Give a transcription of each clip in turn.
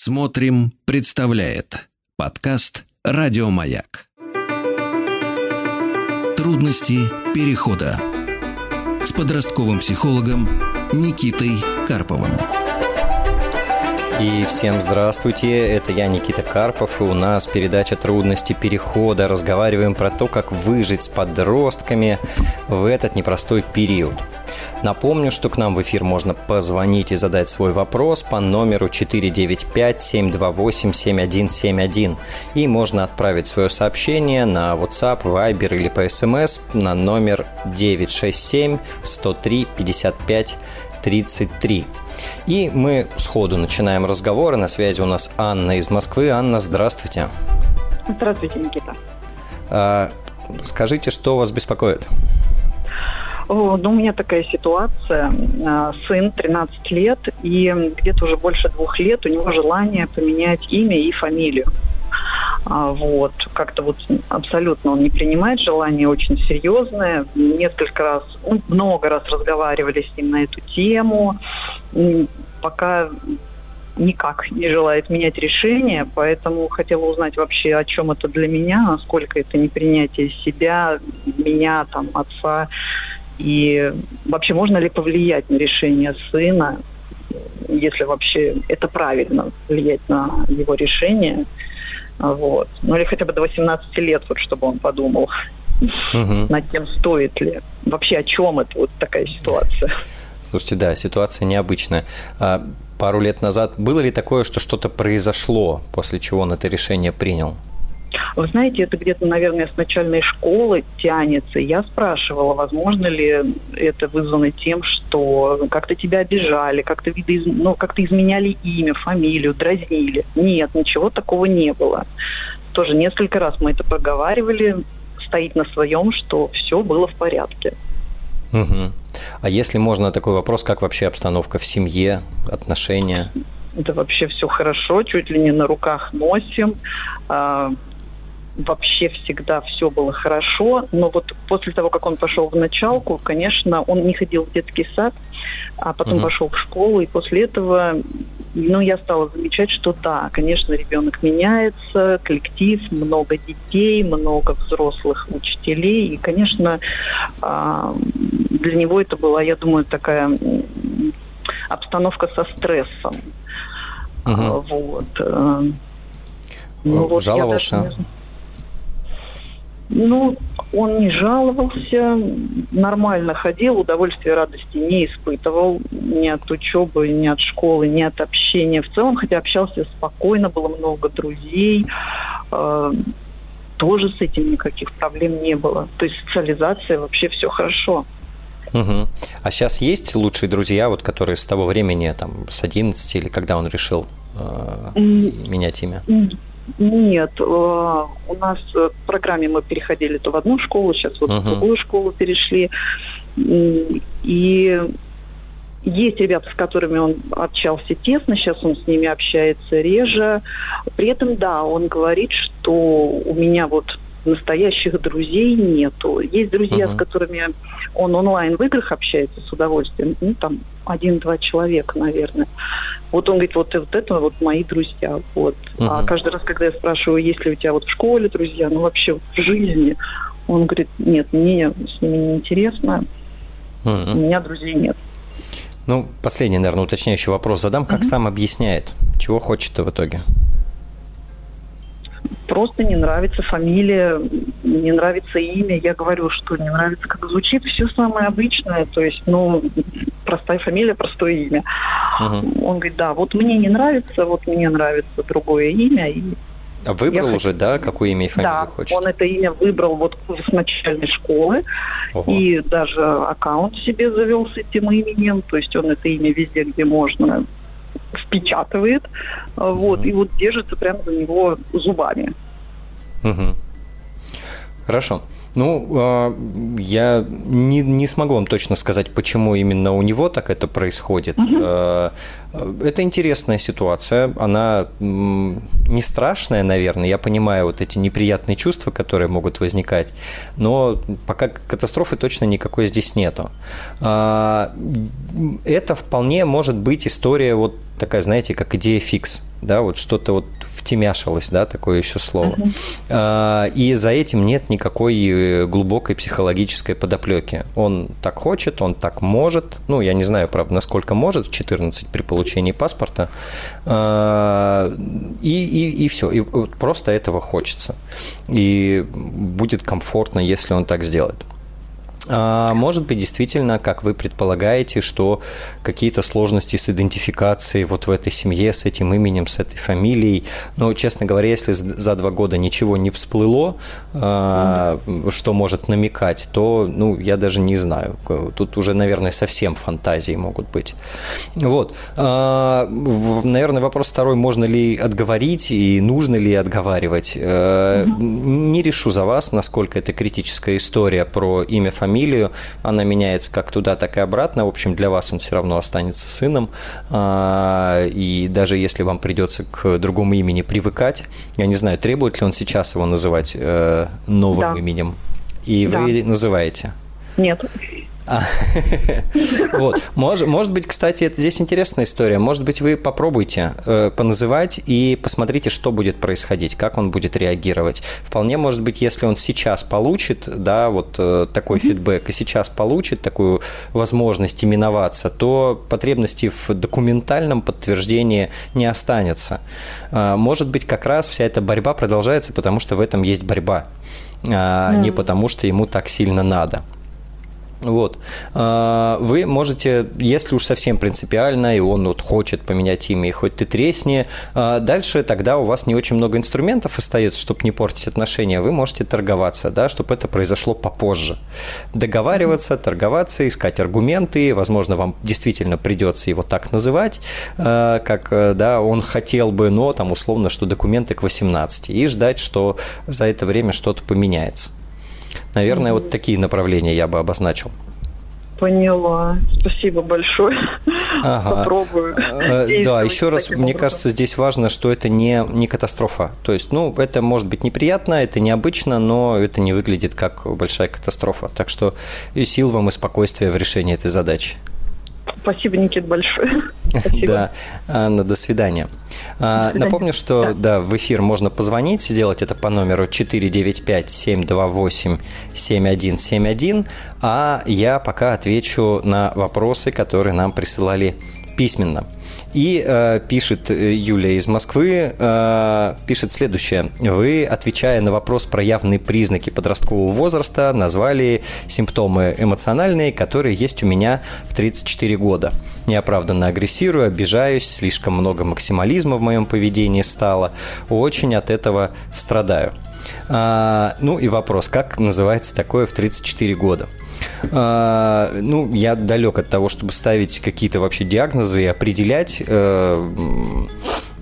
Смотрим, представляет подкаст Радиомаяк. Трудности перехода с подростковым психологом Никитой Карповым. И всем здравствуйте, это я, Никита Карпов, и у нас передача «Трудности перехода». Разговариваем про то, как выжить с подростками в этот непростой период. Напомню, что к нам в эфир можно позвонить и задать свой вопрос по номеру 495-728-7171. И можно отправить свое сообщение на WhatsApp, Viber или по SMS на номер 967 103 55 33. И мы сходу начинаем разговоры. На связи у нас Анна из Москвы. Анна, здравствуйте. Здравствуйте, Никита. А, скажите, что вас беспокоит? Ну, у меня такая ситуация. А, сын 13 лет, и где-то уже больше двух лет у него желание поменять имя и фамилию. А, вот, как-то вот абсолютно он не принимает желание, очень серьезное. Несколько раз, ну, много раз разговаривали с ним на эту тему. Пока никак не желает менять решение, поэтому хотела узнать вообще, о чем это для меня, насколько это непринятие себя, меня, там, отца, и вообще можно ли повлиять на решение сына, если вообще это правильно, влиять на его решение. Вот. Ну или хотя бы до 18 лет, вот, чтобы он подумал угу. над тем, стоит ли. Вообще о чем это вот такая ситуация. Слушайте, да, ситуация необычная. А пару лет назад было ли такое, что что-то произошло, после чего он это решение принял? Вы знаете, это где-то, наверное, с начальной школы тянется. Я спрашивала, возможно ли это вызвано тем, что как-то тебя обижали, как-то видоиз... ну, как-то изменяли имя, фамилию, дразнили. Нет, ничего такого не было. Тоже несколько раз мы это проговаривали, стоит на своем, что все было в порядке. Угу. А если можно такой вопрос, как вообще обстановка в семье, отношения? Это вообще все хорошо, чуть ли не на руках носим. Вообще всегда все было хорошо, но вот после того, как он пошел в началку, конечно, он не ходил в детский сад, а потом угу. пошел в школу, и после этого, ну, я стала замечать, что да, конечно, ребенок меняется, коллектив, много детей, много взрослых учителей, и, конечно, а, для него это была, я думаю, такая обстановка со стрессом. Угу. Вот. Э, ну, вот Жаловался? Даже... Ну, он не жаловался, нормально ходил, удовольствия радости не испытывал ни от учебы, ни от школы, ни от общения в целом, хотя общался спокойно, было много друзей. Э, тоже с этим никаких проблем не было. То есть социализация, вообще все хорошо. Угу. А сейчас есть лучшие друзья, вот которые с того времени, там, с 11 или когда он решил э, менять имя? Нет, э, у нас в программе мы переходили то в одну школу, сейчас вот uh-huh. в другую школу перешли. И есть ребята, с которыми он общался тесно, сейчас он с ними общается реже. При этом, да, он говорит, что у меня вот настоящих друзей нету. Есть друзья, uh-huh. с которыми он онлайн в играх общается с удовольствием. Ну, там один-два человека, наверное. Вот он говорит, вот, вот это вот мои друзья. Вот. Uh-huh. А каждый раз, когда я спрашиваю, есть ли у тебя вот в школе друзья, ну вообще в жизни, он говорит, нет, мне с ними не интересно, uh-huh. у меня друзей нет. Ну, последний, наверное, уточняющий вопрос задам. Как uh-huh. сам объясняет, чего хочет в итоге? Просто не нравится фамилия, не нравится имя. Я говорю, что не нравится, как звучит. Все самое обычное. То есть, ну, простая фамилия, простое имя. Uh-huh. Он говорит, да, вот мне не нравится, вот мне нравится другое имя. И а выбрал я уже, хочу... да, какое имя и фамилию да, хочет? он это имя выбрал вот с начальной школы. Ого. И даже аккаунт себе завел с этим именем. То есть он это имя везде, где можно, впечатывает. Uh-huh. Вот, и вот держится прямо за него зубами. Угу. Хорошо. Ну, а, я не, не смогу вам точно сказать, почему именно у него так это происходит. Угу. Это интересная ситуация. Она не страшная, наверное. Я понимаю вот эти неприятные чувства, которые могут возникать. Но пока катастрофы точно никакой здесь нету. Это вполне может быть история вот такая, знаете, как идея фикс да, вот что-то вот втемяшилось, да, такое еще слово. Uh-huh. И за этим нет никакой э, глубокой психологической подоплеки. Он так хочет, он так может, ну, я не знаю, правда, насколько может в 14 при получении паспорта, а, и, и, и все, и просто этого хочется. И будет комфортно, если он так сделает. А, может быть, действительно, как вы предполагаете, что какие-то сложности с идентификацией вот в этой семье, с этим именем, с этой фамилией. Но, честно говоря, если за два года ничего не всплыло, mm-hmm. что может намекать, то, ну, я даже не знаю. Тут уже, наверное, совсем фантазии могут быть. Вот. А, наверное, вопрос второй, можно ли отговорить и нужно ли отговаривать. Mm-hmm. Не решу за вас, насколько это критическая история про имя, фамилию, фамилию, она меняется как туда, так и обратно. В общем, для вас он все равно останется сыном. А, и даже если вам придется к другому имени привыкать, я не знаю, требует ли он сейчас его называть э, новым да. именем. И да. вы называете? Нет. А, вот. Может, быть, кстати, это здесь интересная история. Может быть, вы попробуйте э, поназывать и посмотрите, что будет происходить, как он будет реагировать. Вполне может быть, если он сейчас получит, да, вот э, такой фидбэк, и сейчас получит такую возможность именоваться, то потребности в документальном подтверждении не останется. Э, может быть, как раз вся эта борьба продолжается, потому что в этом есть борьба, а не потому что ему так сильно надо. Вот. А, вы можете, если уж совсем принципиально, и он вот хочет поменять имя, и хоть ты тресни, а, дальше тогда у вас не очень много инструментов остается, чтобы не портить отношения, вы можете торговаться, да, чтобы это произошло попозже. Договариваться, торговаться, искать аргументы, возможно, вам действительно придется его так называть, а, как, да, он хотел бы, но там условно, что документы к 18, и ждать, что за это время что-то поменяется. Наверное, вот такие направления я бы обозначил. Поняла. Спасибо большое. Ага. Попробую. Э, да, еще раз, мне кажется, здесь важно, что это не, не катастрофа. То есть, ну, это может быть неприятно, это необычно, но это не выглядит как большая катастрофа. Так что и сил вам и спокойствия в решении этой задачи. Спасибо, Никит, большое. Спасибо. Да, Анна, до свидания. А, напомню, что да. да, в эфир можно позвонить, сделать это по номеру 495-728-7171, а я пока отвечу на вопросы, которые нам присылали письменно. И э, пишет э, Юлия из Москвы, э, пишет следующее. Вы, отвечая на вопрос про явные признаки подросткового возраста, назвали симптомы эмоциональные, которые есть у меня в 34 года. Неоправданно агрессирую, обижаюсь, слишком много максимализма в моем поведении стало. Очень от этого страдаю. А, ну и вопрос, как называется такое в 34 года? А, ну, я далек от того, чтобы ставить какие-то вообще диагнозы и определять. Э,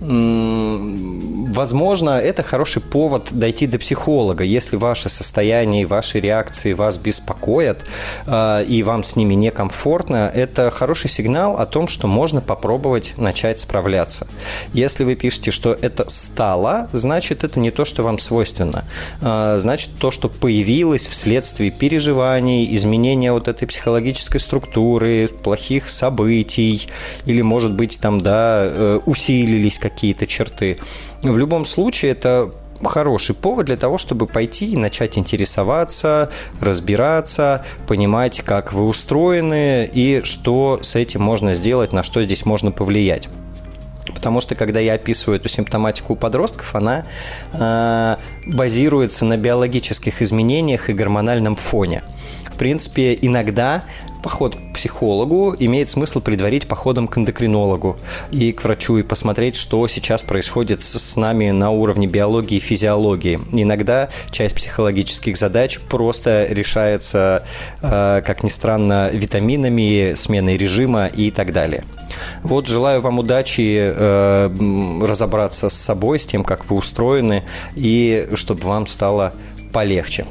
возможно, это хороший повод дойти до психолога, если ваше состояние и ваши реакции вас беспокоят, э, и вам с ними некомфортно, это хороший сигнал о том, что можно попробовать начать справляться. Если вы пишете, что это стало, значит, это не то, что вам свойственно. Э, значит, то, что появилось вследствие переживаний, изменения вот этой психологической структуры, плохих событий, или, может быть, там, да, э, усилились какие-то черты. В любом случае, это хороший повод для того, чтобы пойти и начать интересоваться, разбираться, понимать, как вы устроены и что с этим можно сделать, на что здесь можно повлиять. Потому что, когда я описываю эту симптоматику у подростков, она э, базируется на биологических изменениях и гормональном фоне. В принципе, иногда поход к психологу имеет смысл предварить походом к эндокринологу и к врачу и посмотреть, что сейчас происходит с нами на уровне биологии и физиологии. Иногда часть психологических задач просто решается, э, как ни странно, витаминами, сменой режима и так далее. Вот желаю вам удачи э, разобраться с собой, с тем, как вы устроены, и чтобы вам стало полегче.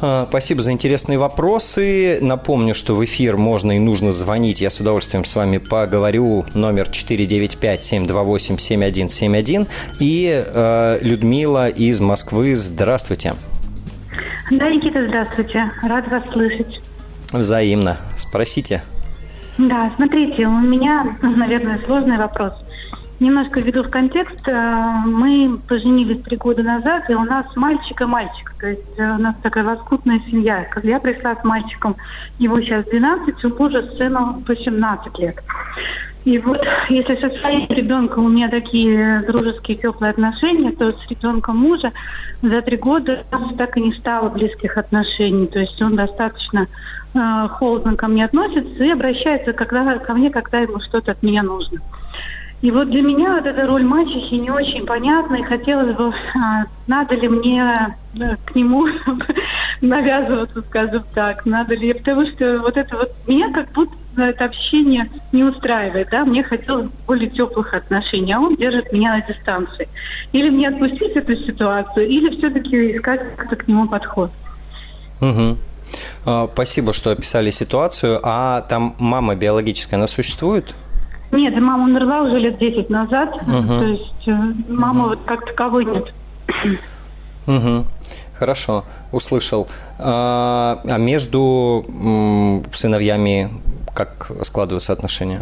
А, спасибо за интересные вопросы. Напомню, что в эфир можно и нужно звонить. Я с удовольствием с вами поговорю. Номер 495-728-7171. И э, Людмила из Москвы. Здравствуйте. Да, Никита, здравствуйте. Рад вас слышать. Взаимно. Спросите. Да, смотрите, у меня, наверное, сложный вопрос. Немножко введу в контекст. Э, мы поженились три года назад, и у нас мальчик и мальчик. То есть э, у нас такая лоскутная семья. Я пришла с мальчиком, его сейчас 12, у мужа сыну по 17 лет. И вот если со своим ребенком у меня такие дружеские, теплые отношения, то с ребенком мужа за три года так и не стало близких отношений. То есть он достаточно э, холодно ко мне относится и обращается когда, ко мне, когда ему что-то от меня нужно. И вот для меня вот эта роль мачехи не очень понятна, и хотелось бы, а, надо ли мне э, к нему навязываться, скажем так, надо ли, потому что вот это вот меня как будто это общение не устраивает, да, мне хотелось более теплых отношений, а он держит меня на дистанции. Или мне отпустить эту ситуацию, или все-таки искать как-то к нему подход. Угу. Спасибо, что описали ситуацию. А там мама биологическая, она существует? Нет, мама умерла уже лет 10 назад. Угу. То есть э, мамы угу. вот как таковой нет. Угу. Хорошо, услышал. А, а между сыновьями как складываются отношения?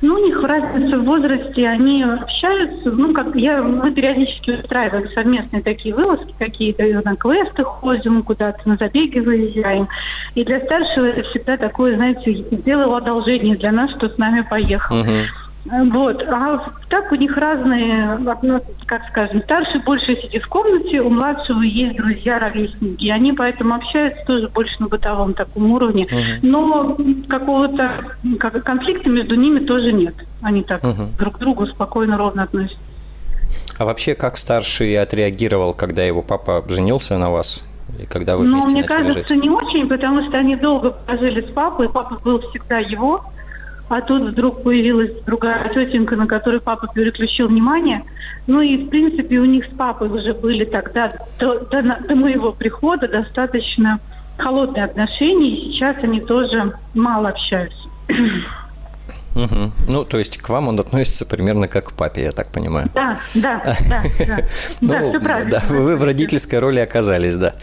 Ну, у них разница в возрасте, они общаются, ну, как я, мы периодически устраиваем совместные такие вылазки какие-то, на квесты ходим, куда-то на забеги выезжаем. И для старшего это всегда такое, знаете, сделал одолжение для нас, что с нами поехал. Uh-huh. Вот. А так у них разные, ну, как скажем, старший больше сидит в комнате, у младшего есть друзья, ровесники. И они поэтому общаются тоже больше на бытовом таком уровне. Uh-huh. Но какого-то как, конфликта между ними тоже нет. Они так uh-huh. друг к другу спокойно, ровно относятся. А вообще, как старший отреагировал, когда его папа женился на вас? И когда вы ну, мне кажется, жить? не очень, потому что они долго прожили с папой, папа был всегда его. А тут вдруг появилась другая тетенька, на которую папа переключил внимание. Ну и, в принципе, у них с папой уже были тогда, до, до, до моего прихода, достаточно холодные отношения, и сейчас они тоже мало общаются. Угу. Ну, то есть к вам он относится примерно как к папе, я так понимаю. Да, да, да. да. Ну, да, вы в родительской роли оказались, да.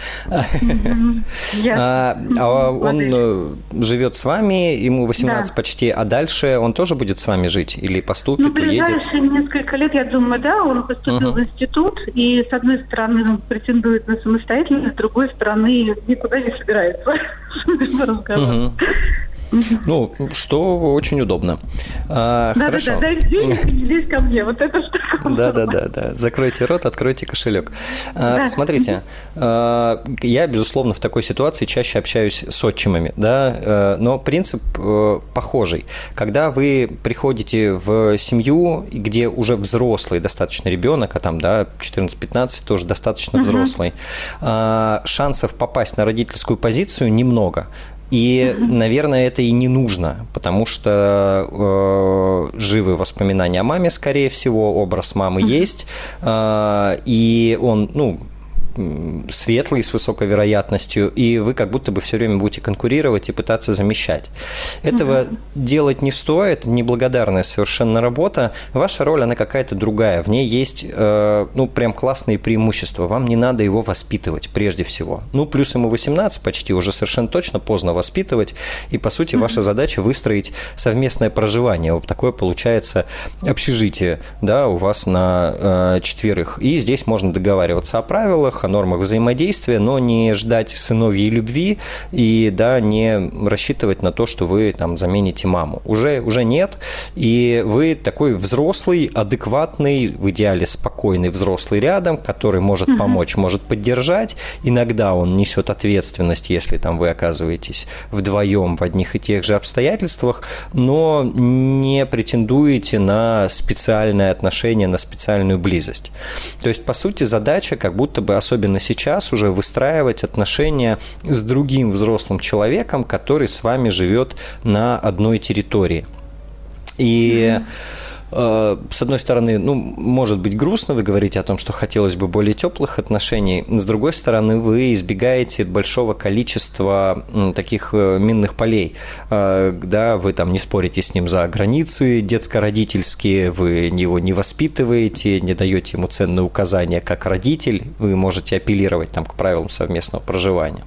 А, а он э, живет с вами, ему 18 почти, а дальше он тоже будет с вами жить или поступит, ну, уедет? дальше несколько лет, я думаю, да, он поступил в институт, и с одной стороны он претендует на самостоятельность, с другой стороны никуда не собирается. Ну, что очень удобно. А, да, хорошо. Да, да, дай денег и здесь ко мне. Вот это что Да, да, да, да. Закройте рот, откройте кошелек. А, да. Смотрите, а, я, безусловно, в такой ситуации чаще общаюсь с отчимами, да, э, но принцип э, похожий. Когда вы приходите в семью, где уже взрослый достаточно ребенок, а там, да, 14-15 тоже достаточно взрослый, uh шансов попасть на родительскую позицию немного. И, наверное, это и не нужно, потому что э, живы воспоминания о маме, скорее всего, образ мамы есть, э, и он, ну, светлый, с высокой вероятностью, и вы как будто бы все время будете конкурировать и пытаться замещать. Этого угу. делать не стоит, неблагодарная совершенно работа. Ваша роль, она какая-то другая. В ней есть, э, ну, прям классные преимущества. Вам не надо его воспитывать прежде всего. Ну, плюс ему 18 почти, уже совершенно точно поздно воспитывать. И, по сути, ваша задача выстроить совместное проживание. Вот такое получается общежитие, да, у вас на э, четверых. И здесь можно договариваться о правилах, о нормах взаимодействия, но не ждать сыновьей любви и да, не рассчитывать на то, что вы там замените маму. Уже, уже нет. И вы такой взрослый, адекватный, в идеале спокойный взрослый рядом, который может угу. помочь, может поддержать. Иногда он несет ответственность, если там вы оказываетесь вдвоем в одних и тех же обстоятельствах, но не претендуете на специальное отношение, на специальную близость. То есть, по сути, задача как будто бы, особенно особенно сейчас, уже выстраивать отношения с другим взрослым человеком, который с вами живет на одной территории. И mm-hmm с одной стороны, ну, может быть грустно, вы говорите о том, что хотелось бы более теплых отношений, с другой стороны, вы избегаете большого количества таких э, минных полей, э, да, вы там не спорите с ним за границы детско-родительские, вы его не воспитываете, не даете ему ценные указания как родитель, вы можете апеллировать там к правилам совместного проживания.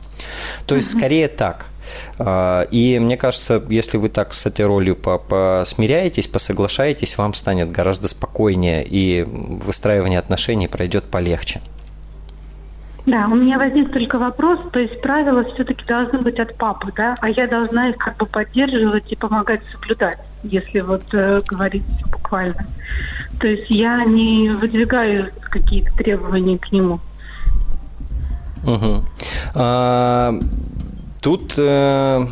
То есть, скорее так – и мне кажется, если вы так с этой ролью посмиряетесь, посоглашаетесь, вам станет гораздо спокойнее, и выстраивание отношений пройдет полегче. Да, у меня возник только вопрос, то есть правила все-таки должны быть от папы, да, а я должна их как бы поддерживать и помогать соблюдать, если вот э, говорить буквально. То есть я не выдвигаю какие-то требования к нему. Угу. А, тут э,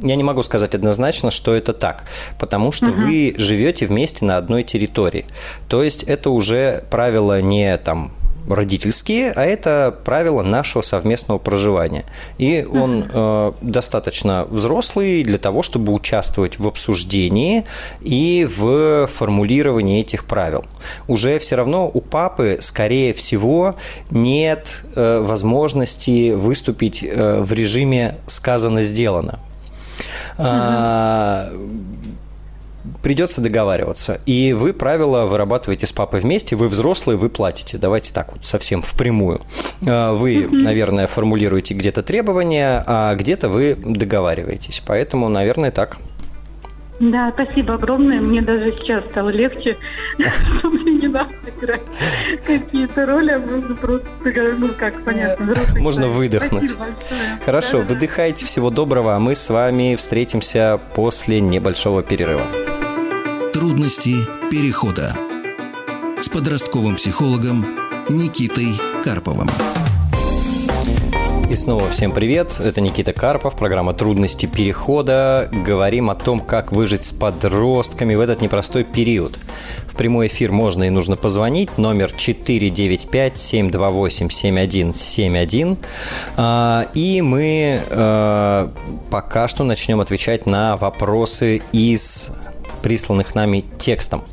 я не могу сказать однозначно, что это так, потому что угу. вы живете вместе на одной территории. То есть это уже правило не там родительские, а это правила нашего совместного проживания. И он э, достаточно взрослый для того, чтобы участвовать в обсуждении и в формулировании этих правил. Уже все равно у папы, скорее всего, нет э, возможности выступить э, в режиме сказано-сделано. Uh-huh придется договариваться. И вы правила вырабатываете с папой вместе, вы взрослые, вы платите. Давайте так вот совсем впрямую. А, вы, наверное, формулируете где-то требования, а где-то вы договариваетесь. Поэтому, наверное, так. Да, спасибо огромное. Мне даже сейчас стало легче. Мне не надо играть какие-то роли, а можно просто, ну как, понятно, Можно выдохнуть. Хорошо, выдыхайте. Всего доброго, а мы с вами встретимся после небольшого перерыва. Трудности перехода с подростковым психологом Никитой Карповым. И снова всем привет, это Никита Карпов, программа «Трудности перехода». Говорим о том, как выжить с подростками в этот непростой период. В прямой эфир можно и нужно позвонить, номер 495-728-7171. А, и мы а, пока что начнем отвечать на вопросы из присланных нами текстом.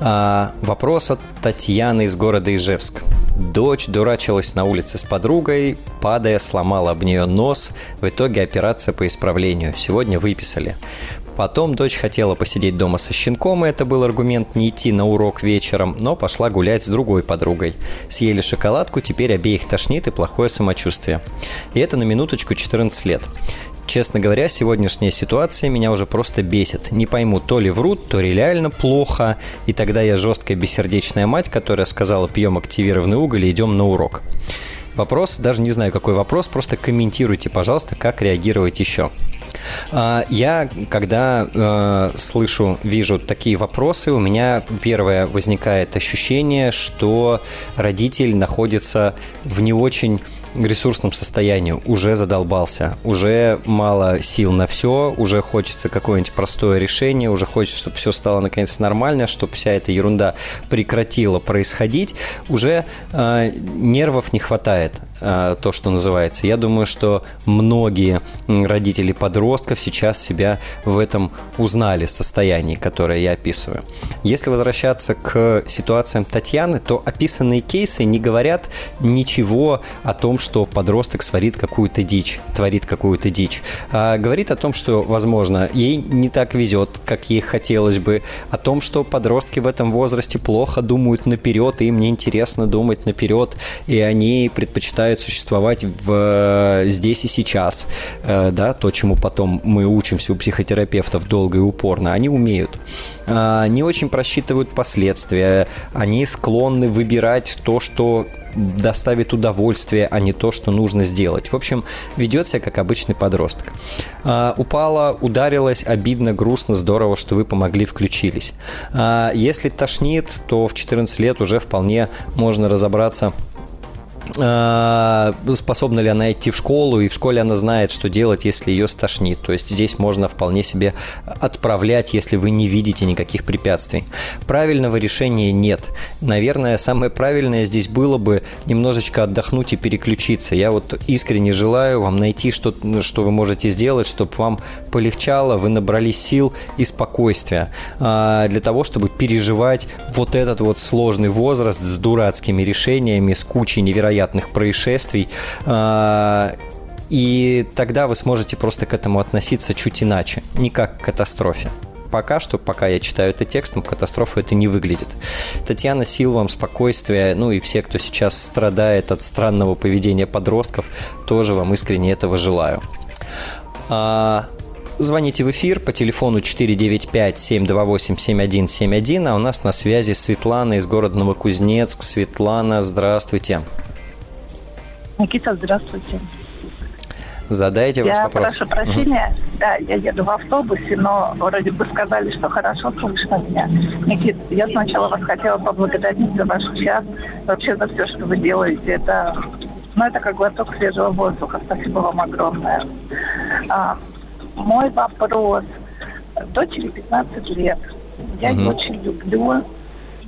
А, вопрос от Татьяны из города Ижевск. Дочь дурачилась на улице с подругой, падая, сломала об нее нос. В итоге операция по исправлению. Сегодня выписали. Потом дочь хотела посидеть дома со щенком, и это был аргумент не идти на урок вечером, но пошла гулять с другой подругой. Съели шоколадку, теперь обеих тошнит и плохое самочувствие. И это на минуточку 14 лет. Честно говоря, сегодняшняя ситуация меня уже просто бесит. Не пойму, то ли врут, то ли реально плохо. И тогда я жесткая бессердечная мать, которая сказала, пьем активированный уголь и идем на урок. Вопрос, даже не знаю, какой вопрос, просто комментируйте, пожалуйста, как реагировать еще. А, я, когда э, слышу, вижу такие вопросы, у меня первое возникает ощущение, что родитель находится в не очень ресурсном состоянии, уже задолбался, уже мало сил на все, уже хочется какое-нибудь простое решение, уже хочется, чтобы все стало наконец нормально, чтобы вся эта ерунда прекратила происходить, уже э, нервов не хватает, то, что называется. Я думаю, что многие родители подростков сейчас себя в этом узнали, состоянии, которое я описываю. Если возвращаться к ситуациям Татьяны, то описанные кейсы не говорят ничего о том, что подросток сварит какую-то дичь, творит какую-то дичь. А говорит о том, что, возможно, ей не так везет, как ей хотелось бы, о том, что подростки в этом возрасте плохо думают наперед, и им неинтересно думать наперед, и они предпочитают существовать в здесь и сейчас, э, да, то, чему потом мы учимся у психотерапевтов долго и упорно, они умеют. А, не очень просчитывают последствия, они склонны выбирать то, что доставит удовольствие, а не то, что нужно сделать. В общем, ведет себя как обычный подросток. А, упала, ударилась, обидно, грустно, здорово, что вы помогли, включились. А, если тошнит, то в 14 лет уже вполне можно разобраться способна ли она идти в школу, и в школе она знает, что делать, если ее стошнит. То есть здесь можно вполне себе отправлять, если вы не видите никаких препятствий. Правильного решения нет. Наверное, самое правильное здесь было бы немножечко отдохнуть и переключиться. Я вот искренне желаю вам найти что-то, что вы можете сделать, чтобы вам полегчало, вы набрались сил и спокойствия а, для того, чтобы переживать вот этот вот сложный возраст с дурацкими решениями, с кучей невероятных невероятных происшествий. А, и тогда вы сможете просто к этому относиться чуть иначе, не как к катастрофе пока что, пока я читаю это текстом, катастрофа это не выглядит. Татьяна, сил вам, спокойствия, ну и все, кто сейчас страдает от странного поведения подростков, тоже вам искренне этого желаю. А, звоните в эфир по телефону 495-728-7171, а у нас на связи Светлана из города Новокузнецк. Светлана, здравствуйте. Никита, здравствуйте. Задайте я ваш вопрос. прошу прощения, угу. да, я еду в автобусе, но вроде бы сказали, что хорошо слышно меня. Никит, я сначала вас хотела поблагодарить за ваш час, вообще за все, что вы делаете. Это, ну, это как глоток свежего воздуха. Спасибо вам огромное. А, мой вопрос. Дочери 15 лет. Я угу. ее очень люблю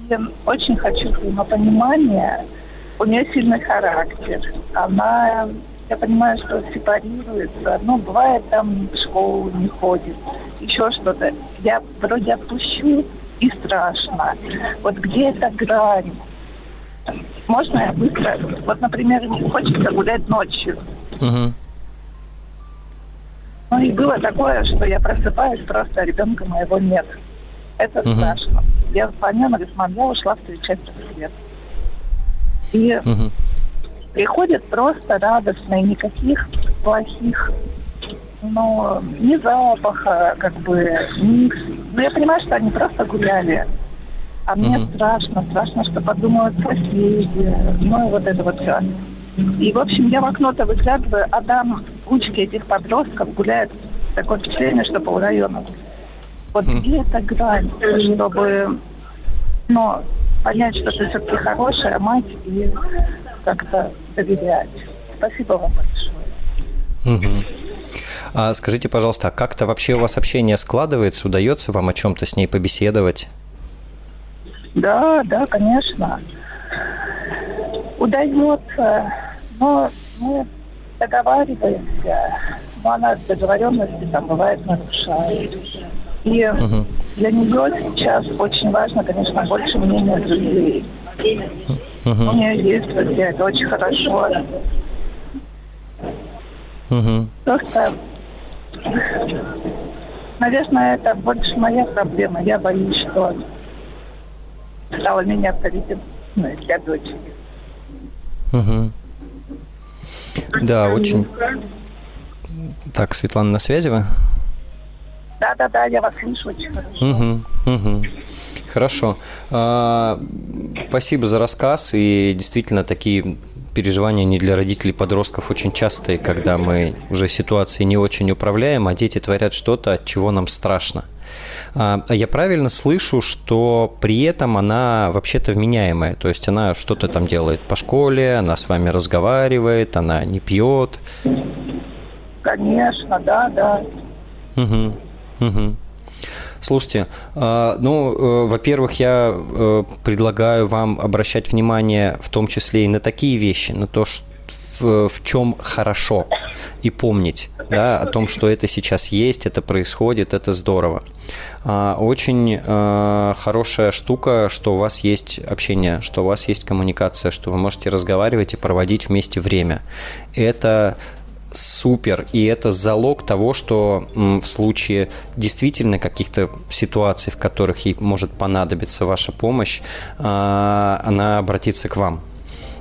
и очень хочу взаимопонимания. У нее сильный характер. Она я понимаю, что сепарируется. Ну, бывает, там в школу не ходит, еще что-то. Я вроде отпущу, и страшно. Вот где эта грань? Можно я быстро? Вот, например, не хочется гулять ночью. Угу. Ну и было такое, что я просыпаюсь, просто а ребенка моего нет. Это угу. страшно. Я звоню на говорит, я ушла встречать рассвет. И угу приходят просто радостные, никаких плохих, ну, ни запаха, как бы, ни... Ну, я понимаю, что они просто гуляли. А мне страшно, страшно, что подумают соседи, ну, и вот это вот все. И, в общем, я в окно-то выглядываю, а там кучки этих подростков гуляют. Такое впечатление, что по району. Вот где эта грань, чтобы, ну, понять, что ты все-таки хорошая мать и как-то доверять. Спасибо вам большое. Угу. А скажите, пожалуйста, а как-то вообще у вас общение складывается? Удается вам о чем-то с ней побеседовать? Да, да, конечно. Удается, но мы договариваемся, но она договоренности там бывает нарушает. И угу. для нее сейчас очень важно, конечно, больше мнения друзей. Угу. У нее есть друзья, это очень хорошо. Угу. Просто, наверное, это больше моя проблема. Я боюсь, что стало меня авторитетом для дочери. Угу. Да, очень... Так, Светлана, на связи вы? Да, да, да, я вас слышу очень хорошо. Угу, угу. Хорошо. А, спасибо за рассказ. И действительно, такие переживания не для родителей подростков очень частые, когда мы уже ситуации не очень управляем, а дети творят что-то, от чего нам страшно. А, я правильно слышу, что при этом она вообще-то вменяемая, то есть она что-то там делает по школе, она с вами разговаривает, она не пьет. Конечно, да, да. Угу, угу. Слушайте, а, ну, э, во-первых, я э, предлагаю вам обращать внимание в том числе и на такие вещи, на то, что в, чем хорошо и помнить да, о том, что это сейчас есть, это происходит, это здорово. А, очень э, хорошая штука, что у вас есть общение, что у вас есть коммуникация, что вы можете разговаривать и проводить вместе время. Это супер, и это залог того, что в случае действительно каких-то ситуаций, в которых ей может понадобиться ваша помощь, а, она обратится к вам.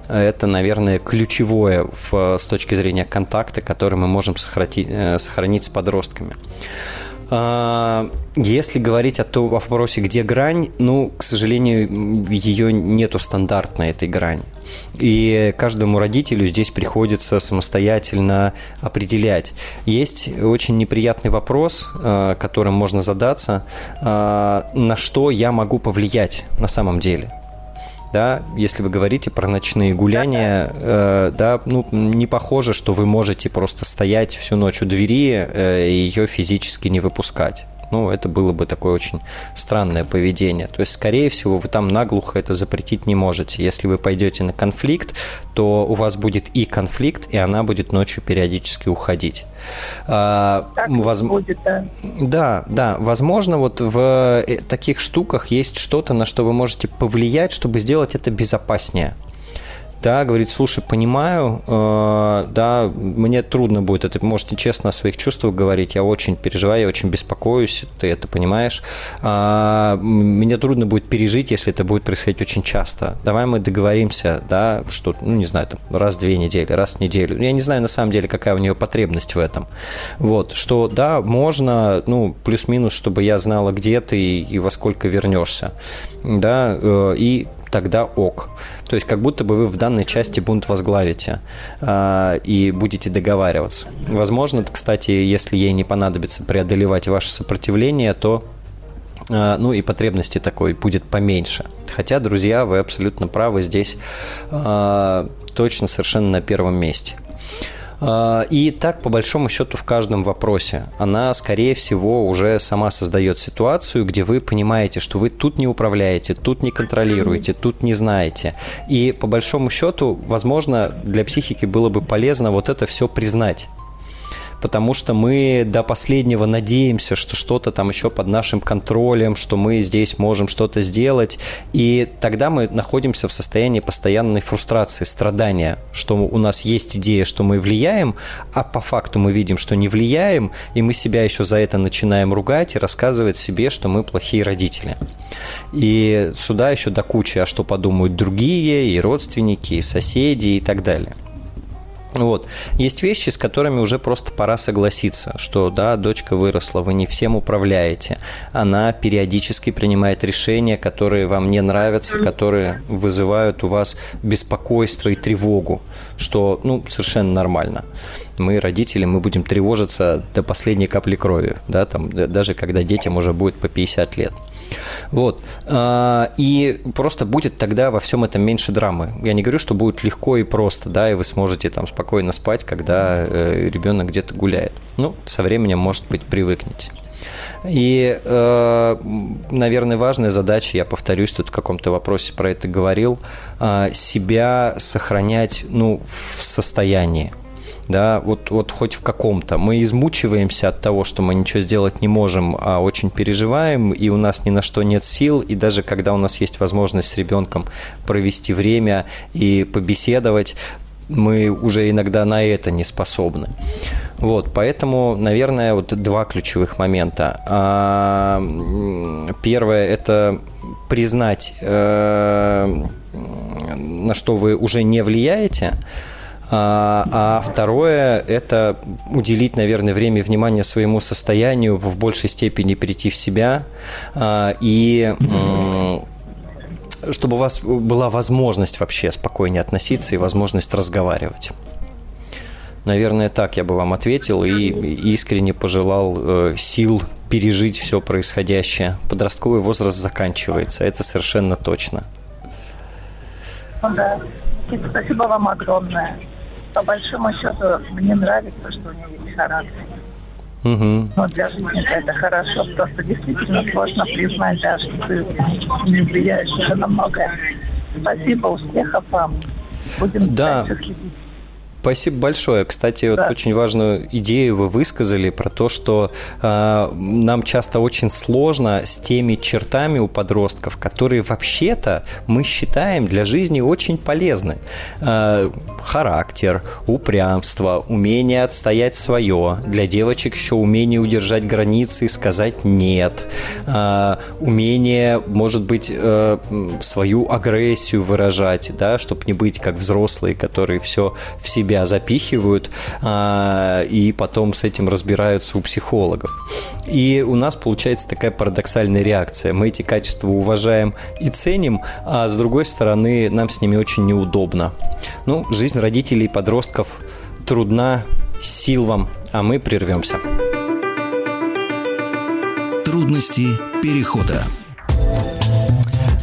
Это, наверное, ключевое в, с точки зрения контакта, который мы можем сохранить, э, сохранить с подростками. А, если говорить о том вопросе, где грань, ну, к сожалению, ее нету стандартной этой грани. И каждому родителю здесь приходится самостоятельно определять. Есть очень неприятный вопрос, а, которым можно задаться, а, на что я могу повлиять на самом деле – да, если вы говорите про ночные гуляния, э, да, ну, не похоже, что вы можете просто стоять всю ночь у двери э, и ее физически не выпускать ну, это было бы такое очень странное поведение. То есть, скорее всего, вы там наглухо это запретить не можете. Если вы пойдете на конфликт, то у вас будет и конфликт, и она будет ночью периодически уходить. А, так Воз... будет, да. Да, да. Возможно, вот в э, таких штуках есть что-то, на что вы можете повлиять, чтобы сделать это безопаснее да, говорит, слушай, понимаю, э, да, мне трудно будет это, можете честно о своих чувствах говорить, я очень переживаю, я очень беспокоюсь, ты это понимаешь, э, мне трудно будет пережить, если это будет происходить очень часто. Давай мы договоримся, да, что, ну, не знаю, там, раз в две недели, раз в неделю. Я не знаю, на самом деле, какая у нее потребность в этом. Вот, что, да, можно, ну, плюс-минус, чтобы я знала, где ты и, и во сколько вернешься, да, э, и тогда ок. То есть как будто бы вы в данной части бунт возглавите э, и будете договариваться. Возможно, кстати, если ей не понадобится преодолевать ваше сопротивление, то э, ну и потребности такой будет поменьше. Хотя, друзья, вы абсолютно правы, здесь э, точно совершенно на первом месте. А, и так, по большому счету, в каждом вопросе. Она, скорее всего, уже сама создает ситуацию, где вы понимаете, что вы тут не управляете, тут не контролируете, тут не знаете. И, по большому счету, возможно, для психики было бы полезно вот это все признать потому что мы до последнего надеемся, что что-то там еще под нашим контролем, что мы здесь можем что-то сделать, и тогда мы находимся в состоянии постоянной фрустрации, страдания, что у нас есть идея, что мы влияем, а по факту мы видим, что не влияем, и мы себя еще за это начинаем ругать и рассказывать себе, что мы плохие родители. И сюда еще до кучи, а что подумают другие, и родственники, и соседи, и так далее. Вот. Есть вещи, с которыми уже просто пора согласиться, что да, дочка выросла, вы не всем управляете. Она периодически принимает решения, которые вам не нравятся, которые вызывают у вас беспокойство и тревогу, что ну, совершенно нормально. Мы, родители, мы будем тревожиться до последней капли крови, да, там, даже когда детям уже будет по 50 лет. Вот. А, и просто будет тогда во всем этом меньше драмы. Я не говорю, что будет легко и просто, да, и вы сможете там спокойно спать, когда э, ребенок где-то гуляет. Ну, со временем, может быть, привыкнете. И, э, наверное, важная задача, я повторюсь, тут в каком-то вопросе про это говорил, э, себя сохранять ну, в состоянии да, вот, вот хоть в каком-то. Мы измучиваемся от того, что мы ничего сделать не можем, а очень переживаем, и у нас ни на что нет сил, и даже когда у нас есть возможность с ребенком провести время и побеседовать, мы уже иногда на это не способны. Вот, поэтому, наверное, вот два ключевых момента. А, первое – это признать, э, на что вы уже не влияете, а, а второе – это уделить, наверное, время и внимание своему состоянию, в большей степени прийти в себя а, и чтобы у вас была возможность вообще спокойнее относиться и возможность разговаривать. Наверное, так я бы вам ответил и искренне пожелал э, сил пережить все происходящее. Подростковый возраст заканчивается, это совершенно точно. Да. Спасибо вам огромное по большому счету мне нравится, что у нее есть характер. Угу. Но для жизни это хорошо, просто действительно сложно признать, да, что ты не влияешь уже на многое. Спасибо, успехов вам. Будем да. следить. Спасибо большое. Кстати, да. вот очень важную идею вы высказали про то, что э, нам часто очень сложно с теми чертами у подростков, которые вообще-то мы считаем для жизни очень полезны. Э, характер, упрямство, умение отстоять свое. Для девочек еще умение удержать границы и сказать нет. Э, умение, может быть, э, свою агрессию выражать, да, чтобы не быть как взрослые, которые все в себе себя запихивают а, и потом с этим разбираются у психологов. И у нас получается такая парадоксальная реакция. Мы эти качества уважаем и ценим, а с другой стороны нам с ними очень неудобно. Ну, жизнь родителей и подростков трудна, сил вам, а мы прервемся. Трудности перехода.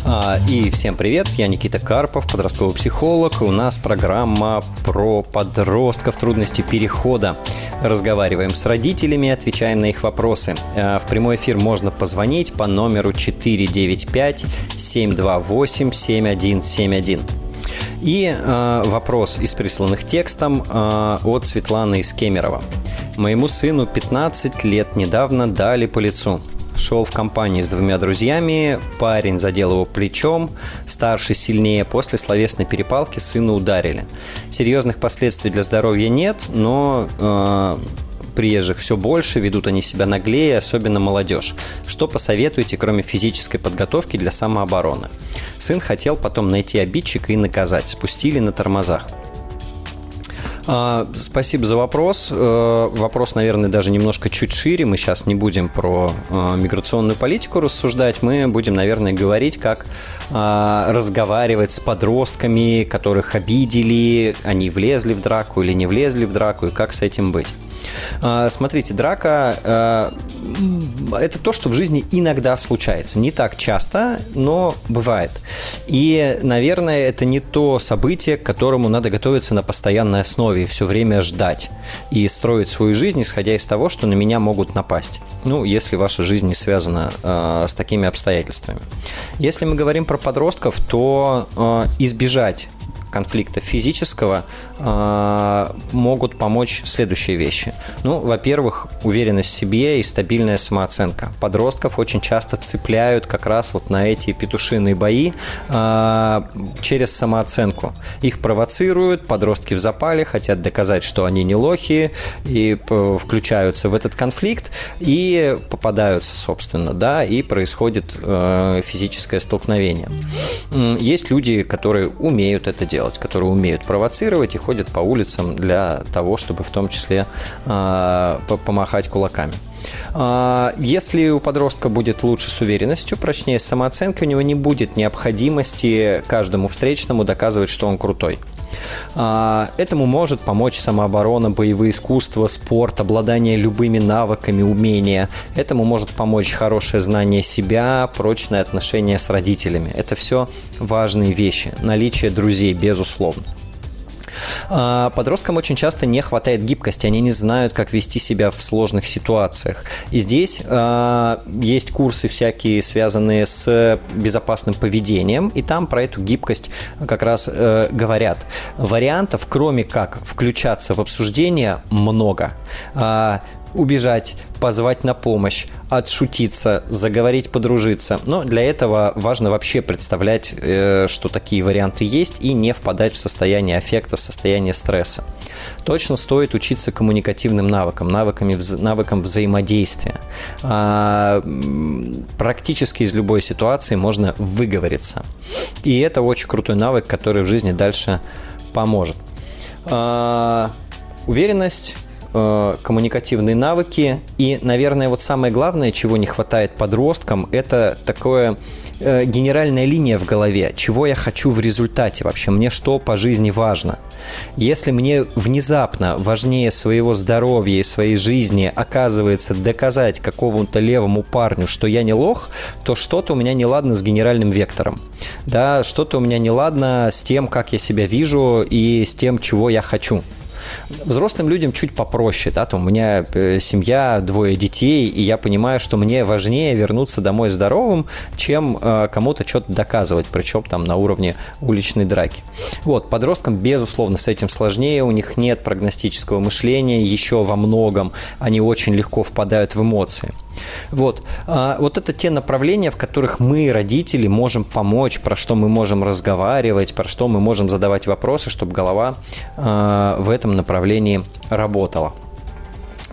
А, и всем привет, я Никита Карпов, подростковый психолог. У нас программа про подростков, трудности перехода. Разговариваем с родителями, отвечаем на их вопросы. А, в прямой эфир можно позвонить по номеру 495-728-7171. И э, вопрос из присланных текстом от Светланы из Кемерово. Моему сыну 15 лет недавно дали по лицу. Шел в компании с двумя друзьями, парень задел его плечом, старший сильнее, после словесной перепалки сына ударили. Серьезных последствий для здоровья нет, но э, приезжих все больше, ведут они себя наглее, особенно молодежь. Что посоветуете, кроме физической подготовки для самообороны? Сын хотел потом найти обидчика и наказать. Спустили на тормозах. А, спасибо за вопрос. Э, вопрос, наверное, даже немножко чуть шире. Мы сейчас не будем про э, миграционную политику рассуждать. Мы будем, наверное, говорить, как а, разговаривать с подростками, которых обидели, они влезли в драку или не влезли в драку, и как с этим быть. А, смотрите, драка а, это то, что в жизни иногда случается. Не так часто, но бывает. И, наверное, это не то событие, к которому надо готовиться на постоянной основе, все время ждать и строить свою жизнь, исходя из того, что на меня могут напасть. Ну, если ваша жизнь не связана э, с такими обстоятельствами. Если мы говорим про подростков, то избежать конфликта физического э, могут помочь следующие вещи. Ну, во-первых, уверенность в себе и стабильная самооценка. Подростков очень часто цепляют как раз вот на эти петушиные бои э, через самооценку. Их провоцируют, подростки в запале, хотят доказать, что они не лохи, и включаются в этот конфликт и попадаются, собственно, да, и происходит э, физическое столкновение. Есть люди, которые умеют это делать делать, которые умеют провоцировать и ходят по улицам для того, чтобы в том числе э, помахать кулаками. А, если у подростка будет лучше с уверенностью, прочнее с самооценкой, у него не будет необходимости каждому встречному доказывать, что он крутой. А, этому может помочь самооборона, боевые искусства, спорт, обладание любыми навыками, умения. Этому может помочь хорошее знание себя, прочное отношение с родителями. Это все важные вещи. Наличие друзей, безусловно. А, подросткам очень часто не хватает гибкости, они не знают, как вести себя в сложных ситуациях. И здесь а, есть курсы всякие, связанные с безопасным поведением, и там про эту гибкость как раз э, говорят. Вариантов, кроме как включаться в обсуждение, много. Убежать, позвать на помощь, отшутиться, заговорить, подружиться. Но для этого важно вообще представлять, э, что такие варианты есть, и не впадать в состояние аффекта, в состояние стресса. Точно стоит учиться коммуникативным навыкам, навыками, навыкам взаимодействия. А, практически из любой ситуации можно выговориться. И это очень крутой навык, который в жизни дальше поможет. А, уверенность Э, коммуникативные навыки. И, наверное, вот самое главное, чего не хватает подросткам, это такое э, генеральная линия в голове, чего я хочу в результате вообще, мне что по жизни важно. Если мне внезапно важнее своего здоровья и своей жизни оказывается доказать какому-то левому парню, что я не лох, то что-то у меня не ладно с генеральным вектором. Да, что-то у меня не ладно с тем, как я себя вижу и с тем, чего я хочу. Взрослым людям чуть попроще, да, там у меня э, семья, двое детей, и я понимаю, что мне важнее вернуться домой здоровым, чем э, кому-то что-то доказывать, причем там на уровне уличной драки. Вот, подросткам, безусловно, с этим сложнее, у них нет прогностического мышления еще во многом, они очень легко впадают в эмоции. Вот. А, вот это те направления, в которых мы, родители, можем помочь, про что мы можем разговаривать, про что мы можем задавать вопросы, чтобы голова а, в этом направлении работала.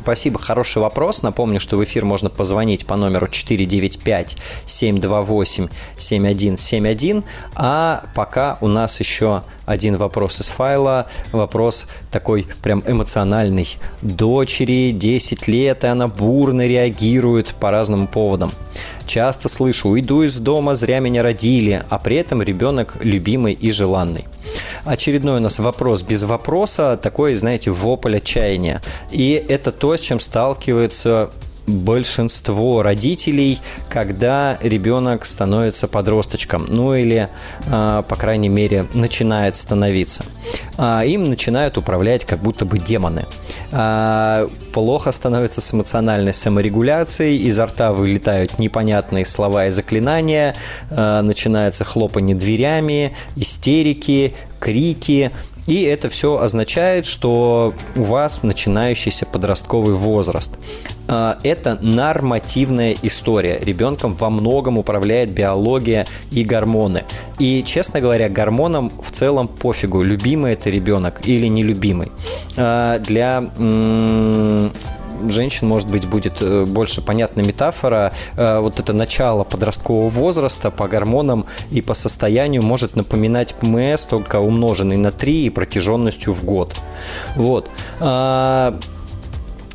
Спасибо, хороший вопрос. Напомню, что в эфир можно позвонить по номеру 495-728-7171. А пока у нас еще один вопрос из файла. Вопрос такой прям эмоциональный. Дочери 10 лет, и она бурно реагирует по разным поводам. Часто слышу, уйду из дома, зря меня родили, а при этом ребенок любимый и желанный. Очередной у нас вопрос без вопроса, такой, знаете, вопль отчаяния. И это то, с чем сталкивается большинство родителей, когда ребенок становится подросточком, ну или, э, по крайней мере, начинает становиться. Э, им начинают управлять как будто бы демоны. Э, плохо становится с эмоциональной саморегуляцией, изо рта вылетают непонятные слова и заклинания, начинается хлопанье дверями, истерики, крики, И это все означает, что у вас начинающийся подростковый возраст. А, это нормативная история. Ребенком во многом управляет биология и гормоны. И, честно говоря, гормонам в целом пофигу, любимый это ребенок или нелюбимый. А, для женщин, может быть, будет э, больше понятна метафора. Э, вот это начало подросткового возраста по гормонам и по состоянию может напоминать ПМС, только умноженный на 3 и протяженностью в год. Вот. А,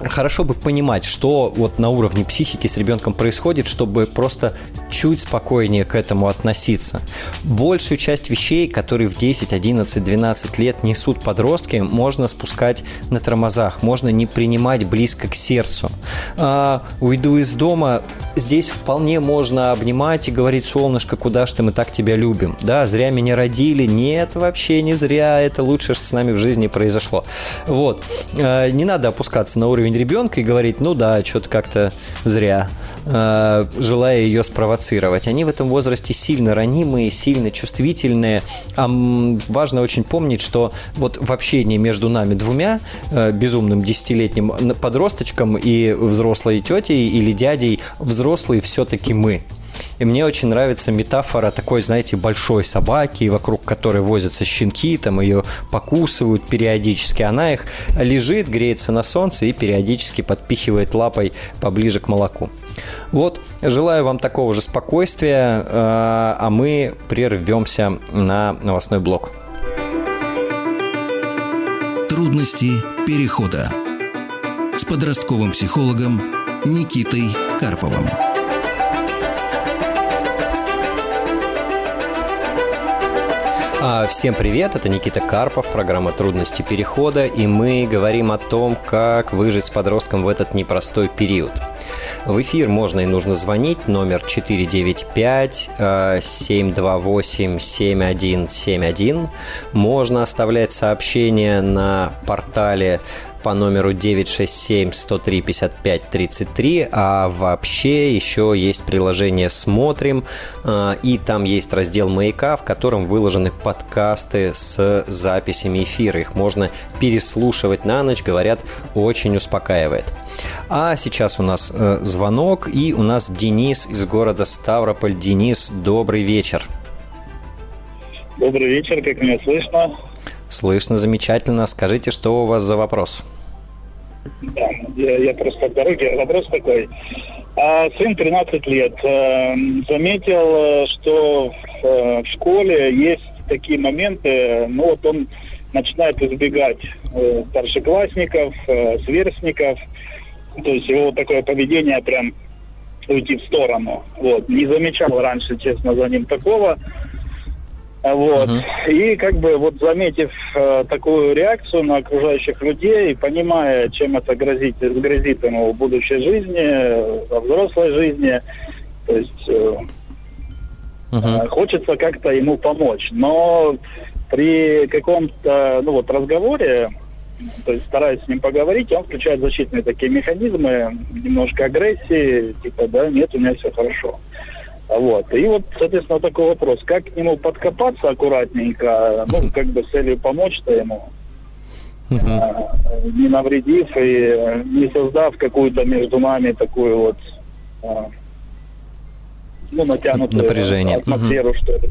хорошо бы понимать, что вот на уровне психики с ребенком происходит, чтобы просто чуть спокойнее к этому относиться. Большую часть вещей, которые в 10, 11, 12 лет несут подростки, можно спускать на тормозах, можно не принимать близко к сердцу. А, уйду из дома, здесь вполне можно обнимать и говорить, солнышко, куда ж ты, мы так тебя любим. Да, зря меня родили. Нет, вообще не зря, это лучшее, что с нами в жизни произошло. Вот. А, не надо опускаться на уровень ребенка и говорить, ну да, что-то как-то зря, а, желая ее спровоцировать провоцировать. Они в этом возрасте сильно ранимые, сильно чувствительные. А важно очень помнить, что вот в общении между нами двумя, э, безумным десятилетним подросточком и взрослой тетей или дядей, взрослые все-таки мы. И мне очень нравится метафора такой, знаете, большой собаки, вокруг которой возятся щенки, там ее покусывают периодически. Она их лежит, греется на солнце и периодически подпихивает лапой поближе к молоку. Вот, желаю вам такого же спокойствия, э, а мы прервемся на новостной блок. Трудности перехода с подростковым психологом Никитой Карповым. А, всем привет, это Никита Карпов, программа «Трудности перехода», и мы говорим о том, как выжить с подростком в этот непростой период. В эфир можно и нужно звонить, номер 495-728-7171. Можно оставлять сообщения на портале по номеру 967-103-55-33, а вообще еще есть приложение «Смотрим», а, и там есть раздел «Маяка», в котором выложены подкасты с записями эфира. Их можно переслушивать на ночь, говорят, очень успокаивает. А сейчас у нас э, звонок, и у нас Денис из города Ставрополь. Денис, добрый вечер. Добрый вечер, как меня слышно? Слышно замечательно. Скажите, что у вас за вопрос? Да, я, я просто в дороге. Вопрос такой. А сын 13 лет. Э, заметил, что в, э, в школе есть такие моменты, ну вот он начинает избегать э, старшеклассников, сверстников. То есть его вот такое поведение прям уйти в сторону. Вот. Не замечал раньше, честно, за ним такого. Вот. Uh-huh. И как бы вот заметив э, такую реакцию на окружающих людей, понимая, чем это грозит, грозит ему в будущей жизни, во взрослой жизни, то есть э, uh-huh. хочется как-то ему помочь. Но при каком-то ну вот разговоре, то есть стараюсь с ним поговорить, он включает защитные такие механизмы, немножко агрессии, типа, да, нет, у меня все хорошо. Вот. И вот, соответственно, такой вопрос. Как к нему подкопаться аккуратненько, ну, как бы с целью помочь-то ему, uh не навредив и не создав какую-то между нами такую вот а, ну, натянутую Напряжение. атмосферу, uh что ли.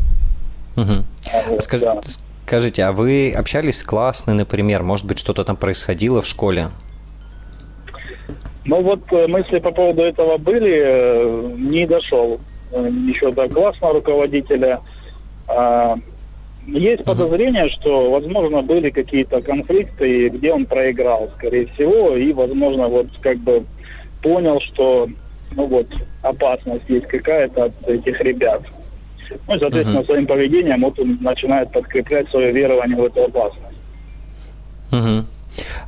uh А вот, Скаж... да. Скажите, а вы общались с классной, например? Может быть, что-то там происходило в школе? Ну вот э, мысли по поводу этого были, э, не дошел еще до классного руководителя. А, есть подозрение, что, возможно, были какие-то конфликты, где он проиграл, скорее всего, и, возможно, вот как бы понял, что, ну вот, опасность есть какая-то от этих ребят. Ну и, соответственно, uh-huh. своим поведением вот он начинает подкреплять свое верование в эту опасность. Uh-huh.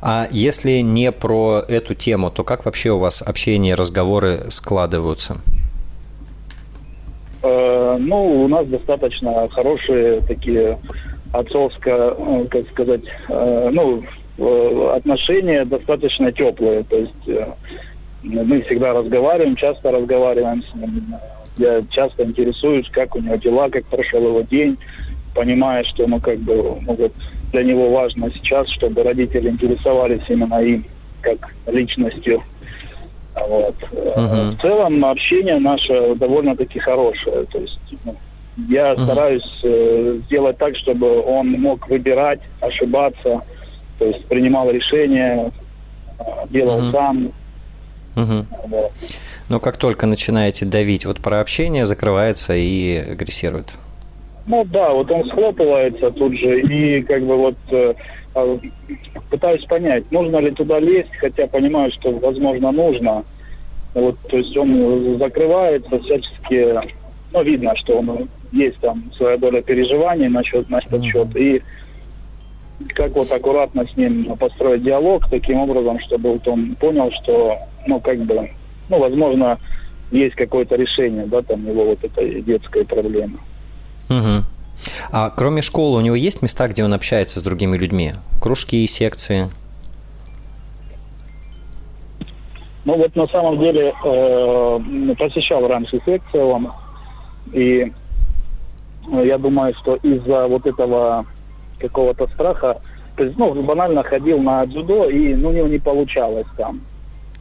А если не про эту тему, то как вообще у вас общение, разговоры складываются? Э, ну, у нас достаточно хорошие такие отцовско, э, как сказать, э, ну, отношения достаточно теплые. То есть мы всегда разговариваем, часто разговариваем с ним. Я часто интересуюсь, как у него дела, как прошел его день, понимая, что, ну, как бы, ну, для него важно сейчас, чтобы родители интересовались именно им как личностью. Вот. Uh-huh. В целом общение наше довольно-таки хорошее. То есть ну, я uh-huh. стараюсь э, сделать так, чтобы он мог выбирать, ошибаться, то есть принимал решения, э, делал uh-huh. сам. Uh-huh. Вот. Но как только начинаете давить вот про общение, закрывается и агрессирует. Ну да, вот он схлопывается тут же и как бы вот э, пытаюсь понять, нужно ли туда лезть, хотя понимаю, что возможно нужно. Вот, то есть он закрывается всячески, ну видно, что он есть там своя доля переживаний насчет, на этот счет. И как вот аккуратно с ним построить диалог таким образом, чтобы вот он понял, что, ну, как бы, ну, возможно, есть какое-то решение, да, там его вот этой детской проблемы. Угу. А кроме школы у него есть места, где он общается с другими людьми? Кружки и секции? Ну вот на самом деле э, посещал раньше секции он, и э, я думаю, что из-за вот этого какого-то страха, то есть, ну, банально ходил на дзюдо, и ну, у него не получалось там.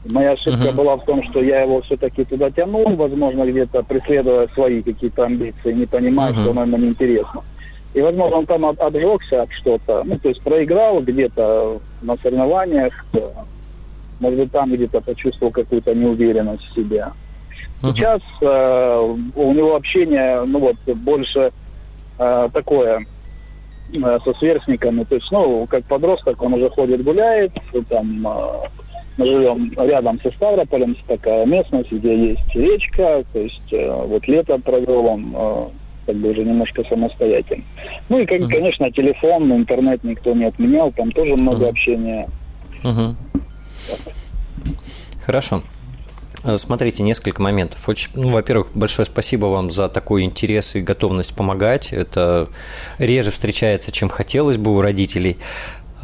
Моя ошибка uh-huh. была в том, что я его все-таки туда тянул, возможно, где-то преследуя свои какие-то амбиции, не понимая, uh-huh. что нам неинтересно. И, возможно, он там от, отжегся от что-то, ну, то есть проиграл где-то на соревнованиях, может быть, там где-то почувствовал какую-то неуверенность в себе. Uh-huh. Сейчас э, у него общение, ну вот, больше э, такое э, со сверстниками, то есть, ну, как подросток, он уже ходит, гуляет, там, э, мы живем рядом со Ставрополем, такая местность, где есть речка, то есть э, вот лето провел он э, как бы уже немножко самостоятельно. Ну и, как, uh-huh. конечно, телефон, интернет никто не отменял, там тоже много uh-huh. общения. Uh-huh. Хорошо. Э, смотрите, несколько моментов. Очень, ну, во-первых, большое спасибо вам за такой интерес и готовность помогать. Это реже встречается, чем хотелось бы у родителей.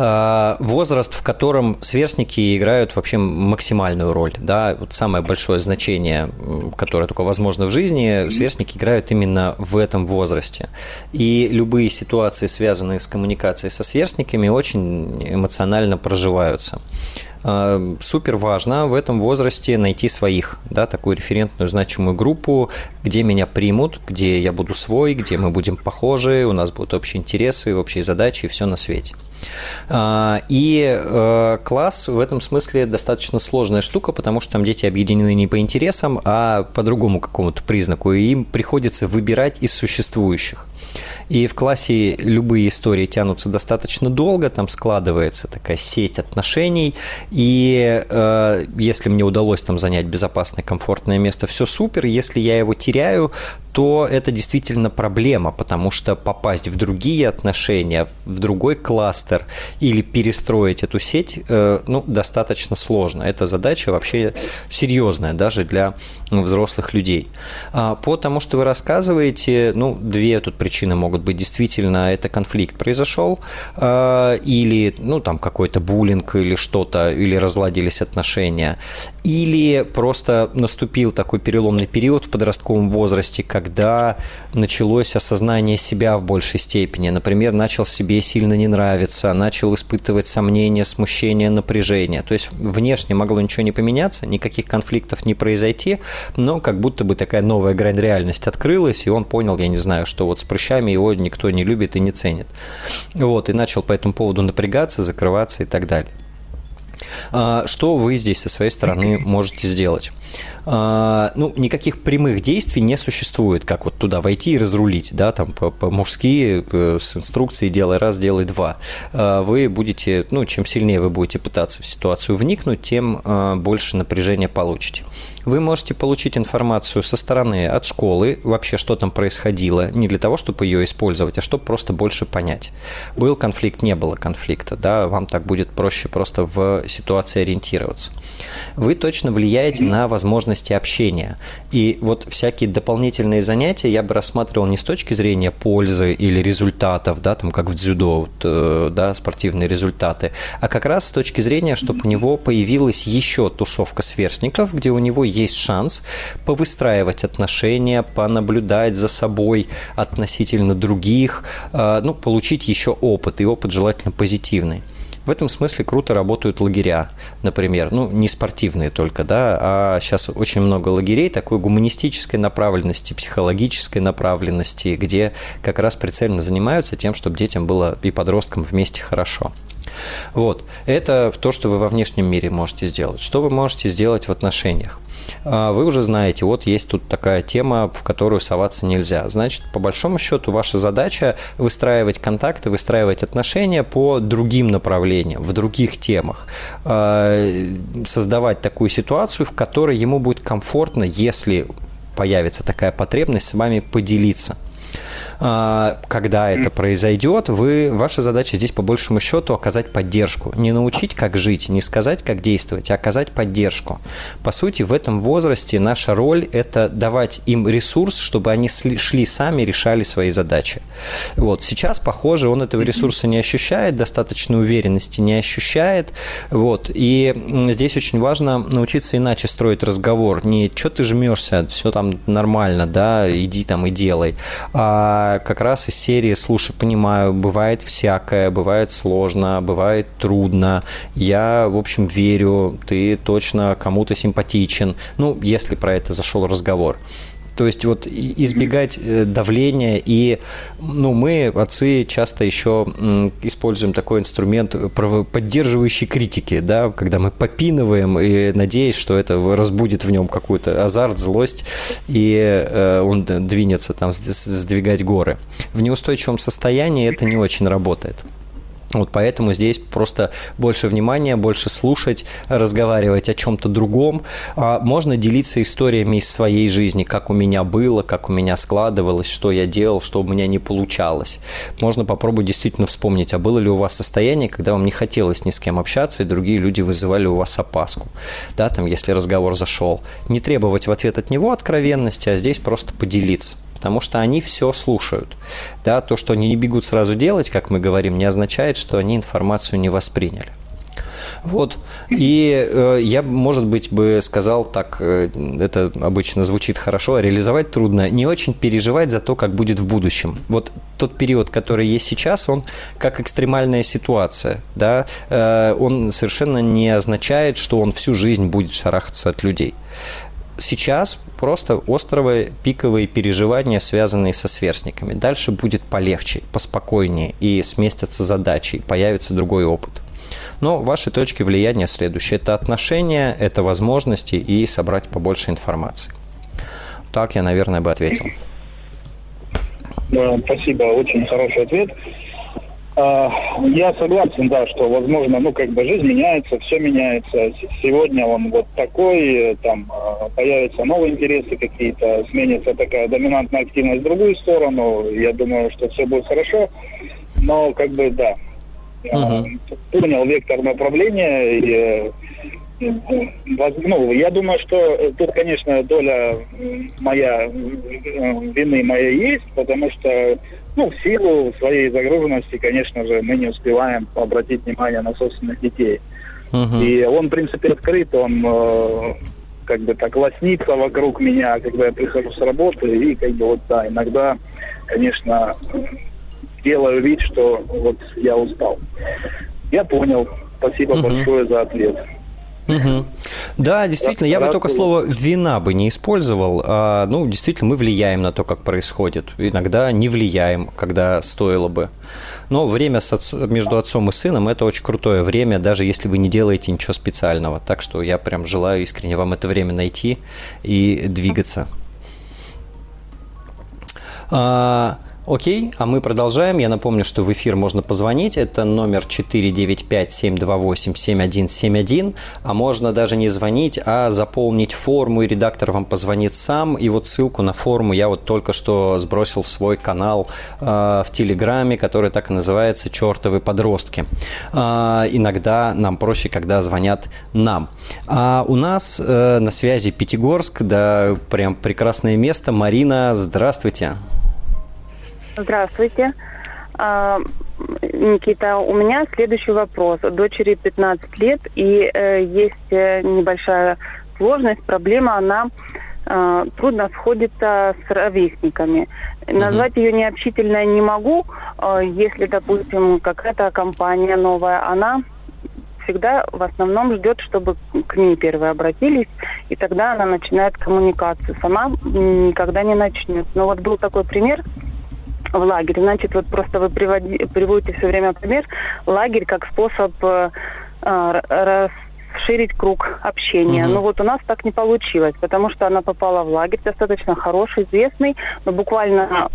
Э, возраст, в котором сверстники играют вообще максимальную роль. Да? Вот самое большое значение, которое только возможно в жизни, сверстники играют именно в этом возрасте. И любые ситуации, связанные с коммуникацией со сверстниками, очень эмоционально проживаются. Э, супер важно в этом возрасте найти своих, да, такую референтную значимую группу, где меня примут, где я буду свой, где мы будем похожи, у нас будут общие интересы, общие задачи все на свете. Э, и э, класс в этом смысле достаточно сложная штука, потому что там дети объединены не по интересам, а по другому какому-то признаку, и им приходится выбирать из существующих. И в классе любые истории тянутся достаточно долго, там складывается такая сеть отношений, и э, если мне удалось там занять безопасное, комфортное место, все супер. Если я его теряю, то это действительно проблема, потому что попасть в другие отношения, в другой кластер или перестроить эту сеть, э, ну, достаточно сложно. Эта задача вообще серьезная даже для взрослых людей. А, по тому, что вы рассказываете, ну, две тут причины могут быть. Действительно, это конфликт произошел, э, или, ну, там какой-то буллинг или что-то, или разладились отношения, или просто наступил такой переломный период в подростковом возрасте, когда началось осознание себя в большей степени. Например, начал себе сильно не нравиться, начал испытывать сомнения, смущение, напряжение. То есть внешне могло ничего не поменяться, никаких конфликтов не произойти, но как будто бы такая новая грань реальности открылась, и он понял, я не знаю, что вот с прыщами его никто не любит и не ценит. Вот, и начал по этому поводу напрягаться, закрываться и так далее. А, что вы здесь со своей стороны можете сделать? А, ну, никаких прямых действий не существует, как вот туда войти и разрулить, да, там по-мужски э, с инструкцией делай раз, делай два. А, вы будете, ну, чем сильнее вы будете пытаться в ситуацию вникнуть, тем больше напряжения получите. Вы можете получить информацию со стороны от школы, вообще что там происходило, не для того, чтобы ее использовать, а чтобы просто больше понять. Был конфликт, не было конфликта, да, вам так будет проще просто в ситуации ориентироваться. Вы точно влияете на возможности общения. И вот всякие дополнительные занятия я бы рассматривал не с точки зрения пользы или результатов, да, там как в дзюдо, вот, э, да, спортивные результаты, а как раз с точки зрения, чтобы у него появилась еще тусовка сверстников, где у него шанс повыстраивать отношения, понаблюдать за собой относительно других, э, ну, получить еще опыт, и опыт желательно позитивный. В этом смысле круто работают лагеря, например. Ну, не спортивные только, да, а сейчас очень много лагерей такой гуманистической направленности, психологической направленности, где как раз прицельно занимаются тем, чтобы детям было и подросткам вместе хорошо. Вот. Это то, что вы во внешнем мире можете сделать. Что вы можете сделать в отношениях? А, вы уже знаете, вот есть тут такая тема, в которую соваться нельзя. Значит, по большому счету, ваша задача выстраивать контакты, выстраивать отношения по другим направлениям, в других темах. А, создавать такую ситуацию, в которой ему будет комфортно, если появится такая потребность, с вами поделиться – когда это произойдет, вы, ваша задача здесь по большему счету оказать поддержку. Не научить, как жить, не сказать, как действовать, а оказать поддержку. По сути, в этом возрасте наша роль – это давать им ресурс, чтобы они шли сами, решали свои задачи. Вот. Сейчас, похоже, он этого ресурса не ощущает, достаточной уверенности не ощущает. Вот. И здесь очень важно научиться иначе строить разговор. Не «что ты жмешься, все там нормально, да, иди там и делай», а как раз из серии «Слушай, понимаю, бывает всякое, бывает сложно, бывает трудно, я, в общем, верю, ты точно кому-то симпатичен». Ну, если про это зашел разговор. То есть вот избегать э, давления и, ну, мы, отцы, часто еще используем такой инструмент поддерживающей критики, да, когда мы попинываем и надеясь, что это разбудит в нем какой-то азарт, злость, и э, он двинется там сдвигать горы. В неустойчивом состоянии это не очень работает. Вот поэтому здесь просто больше внимания, больше слушать, разговаривать о чем-то другом. А можно делиться историями из своей жизни, как у меня было, как у меня складывалось, что я делал, что у меня не получалось. Можно попробовать действительно вспомнить, а было ли у вас состояние, когда вам не хотелось ни с кем общаться, и другие люди вызывали у вас опаску. Да, там, если разговор зашел. Не требовать в ответ от него откровенности, а здесь просто поделиться потому что они все слушают. Да, то, что они не бегут сразу делать, как мы говорим, не означает, что они информацию не восприняли. Вот. И э, я, может быть, бы сказал так, э, это обычно звучит хорошо, а реализовать трудно, не очень переживать за то, как будет в будущем. Вот тот период, который есть сейчас, он как экстремальная ситуация, да, э, он совершенно не означает, что он всю жизнь будет шарахаться от людей сейчас просто островые пиковые переживания, связанные со сверстниками. Дальше будет полегче, поспокойнее и сместятся задачи, и появится другой опыт. Но ваши точки влияния следующие. Это отношения, это возможности и собрать побольше информации. Так я, наверное, бы ответил. Спасибо, очень хороший ответ. А, я согласен, да, что, возможно, ну, как бы жизнь меняется, все меняется. Сегодня он вот такой, там а, появятся новые интересы какие-то, сменится такая доминантная активность в другую сторону. Я думаю, что все будет хорошо. Но, как бы, да, uh-huh. понял вектор направления и ну, я думаю, что тут, конечно, доля моя вины моей есть, потому что ну, в силу своей загруженности, конечно же, мы не успеваем обратить внимание на собственных детей. Uh-huh. И он, в принципе, открыт, он э, как бы так лоснится вокруг меня, когда я прихожу с работы, и как бы вот, да, иногда, конечно, делаю вид, что вот я устал. Я понял. Спасибо uh-huh. большое за ответ. Угу. Да, действительно, я бы только слово «вина» бы не использовал. А, ну, действительно, мы влияем на то, как происходит. Иногда не влияем, когда стоило бы. Но время с отц... между отцом и сыном – это очень крутое время, даже если вы не делаете ничего специального. Так что я прям желаю искренне вам это время найти и двигаться. А, Окей, а мы продолжаем. Я напомню, что в эфир можно позвонить. Это номер 495-728-7171. А можно даже не звонить, а заполнить форму, и редактор вам позвонит сам. И вот ссылку на форму я вот только что сбросил в свой канал э, в Телеграме, который так и называется «Чертовы подростки». Э, иногда нам проще, когда звонят нам. А у нас э, на связи Пятигорск, да, прям прекрасное место. Марина, здравствуйте. Здравствуйте. А, Никита, у меня следующий вопрос. Дочери 15 лет, и э, есть э, небольшая сложность, проблема, она э, трудно сходится с ровесниками. Назвать ее необщительной не могу, э, если, допустим, какая-то компания новая, она всегда в основном ждет, чтобы к ней первые обратились, и тогда она начинает коммуникацию. Сама никогда не начнет. Но вот был такой пример в лагере. Значит, вот просто вы приводи, приводите все время пример. Лагерь как способ э, расширить круг общения. Угу. Но вот у нас так не получилось, потому что она попала в лагерь достаточно хороший, известный, но буквально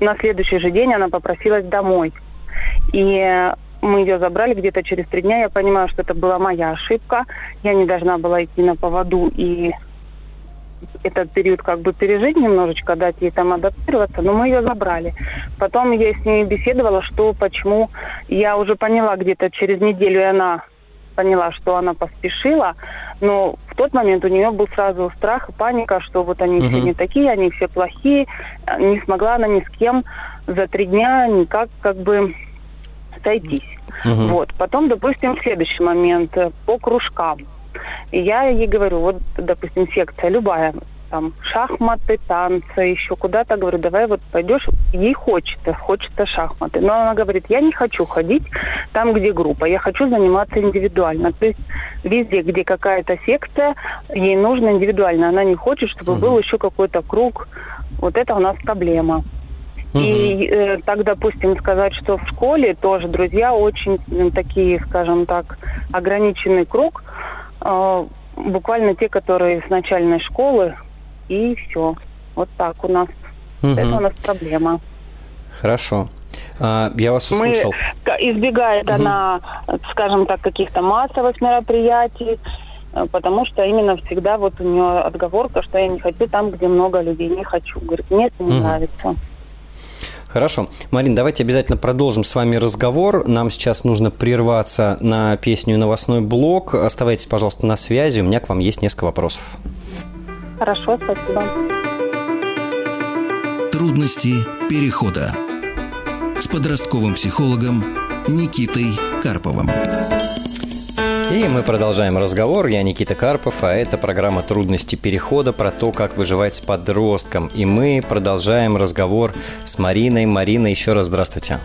на следующий же день она попросилась домой. И мы ее забрали где-то через три дня. Я понимаю, что это была моя ошибка. Я не должна была идти на поводу и этот период как бы пережить немножечко, дать ей там адаптироваться, но мы ее забрали. Потом я с ней беседовала, что, почему. Я уже поняла где-то через неделю, и она поняла, что она поспешила, но в тот момент у нее был сразу страх и паника, что вот они угу. все не такие, они все плохие. Не смогла она ни с кем за три дня никак как бы сойтись. Угу. Вот. Потом, допустим, следующий момент э, по кружкам. И я ей говорю, вот, допустим, секция любая, там, шахматы, танцы, еще куда-то, говорю, давай вот пойдешь, ей хочется, хочется шахматы. Но она говорит, я не хочу ходить там, где группа, я хочу заниматься индивидуально. То есть везде, где какая-то секция, ей нужно индивидуально. Она не хочет, чтобы угу. был еще какой-то круг. Вот это у нас проблема. И э, так, допустим, сказать, что в школе тоже друзья очень такие, скажем так, ограниченный круг. Э, буквально те, которые с начальной школы, и все. Вот так у нас. Угу. Это у нас проблема. Хорошо. А, я вас услышал. Мы, избегает угу. она, скажем так, каких-то массовых мероприятий, э, потому что именно всегда вот у нее отговорка, что я не хочу там, где много людей, не хочу. Говорит, мне это не угу. нравится. Хорошо. Марин, давайте обязательно продолжим с вами разговор. Нам сейчас нужно прерваться на песню «Новостной блок». Оставайтесь, пожалуйста, на связи. У меня к вам есть несколько вопросов. Хорошо, спасибо. Трудности перехода с подростковым психологом Никитой Карповым. И мы продолжаем разговор. Я Никита Карпов, а это программа «Трудности перехода» про то, как выживать с подростком. И мы продолжаем разговор с Мариной. Марина, еще раз здравствуйте.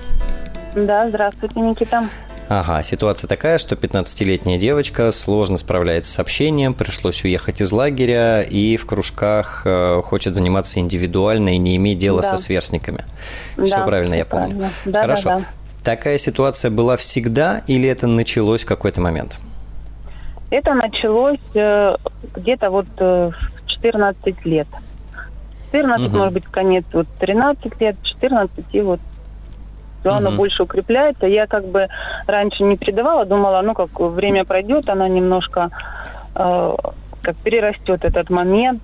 Да, здравствуйте, Никита. Ага, ситуация такая, что 15-летняя девочка сложно справляется с общением, пришлось уехать из лагеря и в кружках э, хочет заниматься индивидуально и не иметь дела да. со сверстниками. Да, Все правильно, я помню. Правильно. Да, Хорошо. Да, да. Такая ситуация была всегда или это началось в какой-то момент? Это началось э, где-то вот э, в 14 лет. 14, угу. может быть, конец вот 13 лет, 14 и вот то угу. оно больше укрепляется. Я как бы раньше не придавала, думала, ну как время пройдет, она немножко э, как перерастет этот момент.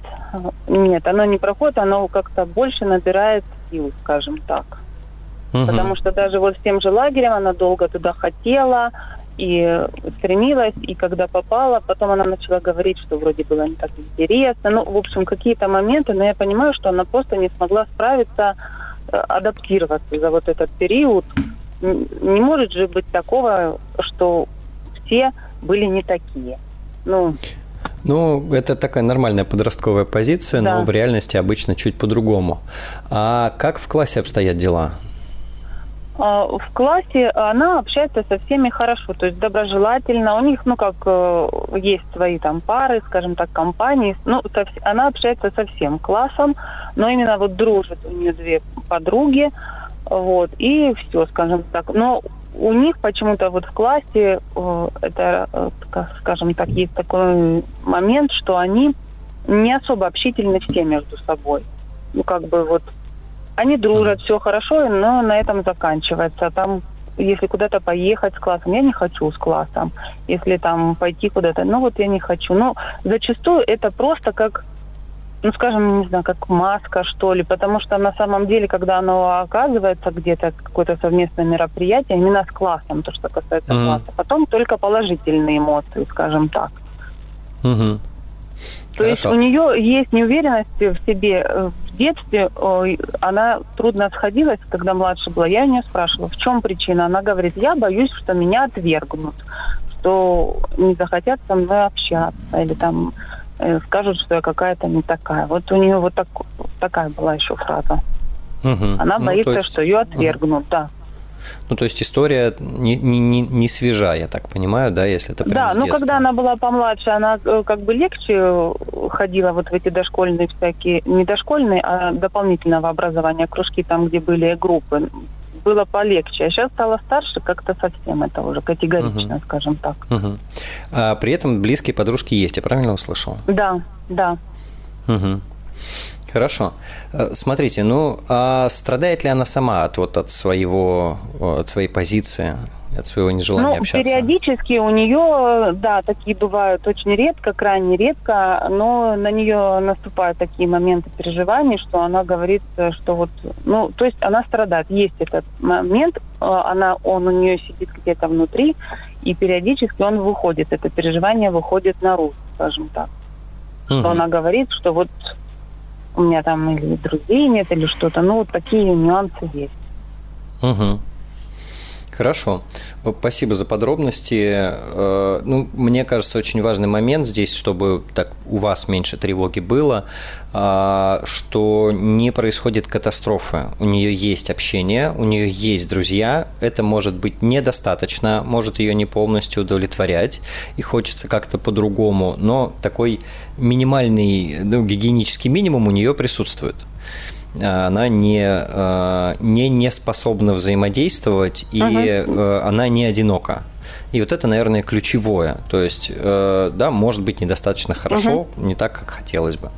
Нет, оно не проходит, оно как-то больше набирает сил, скажем так. Угу. Потому что даже вот с тем же лагерем она долго туда хотела, и стремилась, и когда попала, потом она начала говорить, что вроде было не так интересно. Ну, в общем, какие-то моменты, но я понимаю, что она просто не смогла справиться, э, адаптироваться за вот этот период. Не может же быть такого, что все были не такие. Ну, ну, это такая нормальная подростковая позиция, да. но в реальности обычно чуть по-другому. А как в классе обстоят дела? А, в классе она общается со всеми хорошо, то есть доброжелательно. У них, ну, как э, есть свои там пары, скажем так, компании. Ну, она общается со всем классом, но именно вот дружит у нее две подруги, вот, и все, скажем так. Но у них почему-то вот в классе э, это, э, скажем так, есть такой момент, что они не особо общительны все между собой. Ну, как бы вот они дружат, все хорошо, но на этом заканчивается. Там, если куда-то поехать с классом, я не хочу с классом. Если там пойти куда-то, ну вот я не хочу. Но зачастую это просто как ну, скажем, не знаю, как маска, что ли, потому что на самом деле, когда оно оказывается где-то, какое-то совместное мероприятие, именно с классом, то, что касается mm-hmm. класса, потом только положительные эмоции, скажем так. Mm-hmm. То Хорошо. есть у нее есть неуверенность в себе. В детстве она трудно сходилась, когда младше была. Я у нее спрашивала, в чем причина. Она говорит, я боюсь, что меня отвергнут, что не захотят со мной общаться или там э, скажут, что я какая-то не такая. Вот у нее вот так, такая была еще фраза. Угу. Она ну, боится, есть... что ее отвергнут, угу. да. Ну, то есть история не, не, не, свежа, я так понимаю, да, если это прямо Да, ну, когда она была помладше, она э, как бы легче ходила вот в эти дошкольные всякие, не дошкольные, а дополнительного образования, кружки там, где были группы. Было полегче. А сейчас стала старше, как-то совсем это уже категорично, угу. скажем так. Угу. А при этом близкие подружки есть, я правильно услышал? Да, да. Угу. Хорошо. Э, смотрите, ну, а страдает ли она сама от, вот, от, своего, от своей позиции, от своего нежелания ну, общаться? периодически у нее, да, такие бывают очень редко, крайне редко, но на нее наступают такие моменты переживаний, что она говорит, что вот, ну, то есть она страдает. Есть этот момент, э, она, он у нее сидит где-то внутри, и периодически он выходит, это переживание выходит наружу, скажем так. Угу. Что она говорит, что вот у меня там или друзей нет, или что-то. Ну, вот такие нюансы есть. Угу. Хорошо. Спасибо за подробности. Э, ну, мне кажется, очень важный момент здесь, чтобы так у вас меньше тревоги было, а, что не происходит катастрофы. У нее есть общение, у нее есть друзья. Это может быть недостаточно, может ее не полностью удовлетворять, и хочется как-то по-другому, но такой минимальный, ну, гигиенический минимум у нее присутствует. А, она не, а, не, не способна взаимодействовать, и uh она не одинока. И вот это, наверное, ключевое. То есть, э, да, может быть недостаточно хорошо, угу. не так, как хотелось бы.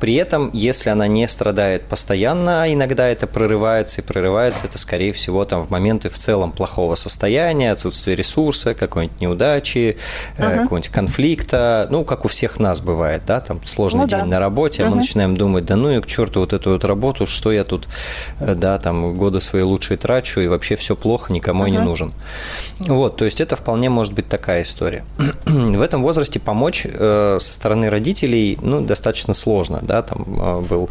При этом, если она не страдает постоянно, а иногда это прорывается и прорывается, это, скорее всего, там в моменты в целом плохого состояния, отсутствия ресурса, какой-нибудь неудачи, uh-huh. какого-нибудь конфликта, ну, как у всех нас бывает, да, там сложный ну, день да. на работе, uh-huh. а мы начинаем думать, да ну и к черту вот эту вот работу, что я тут, э, да, там годы свои лучшие трачу, и вообще все плохо, никому uh-huh. не нужен. Вот, то есть это вполне может быть такая история. в этом возрасте помочь э, со стороны родителей, ну, достаточно сложно, да, там а, был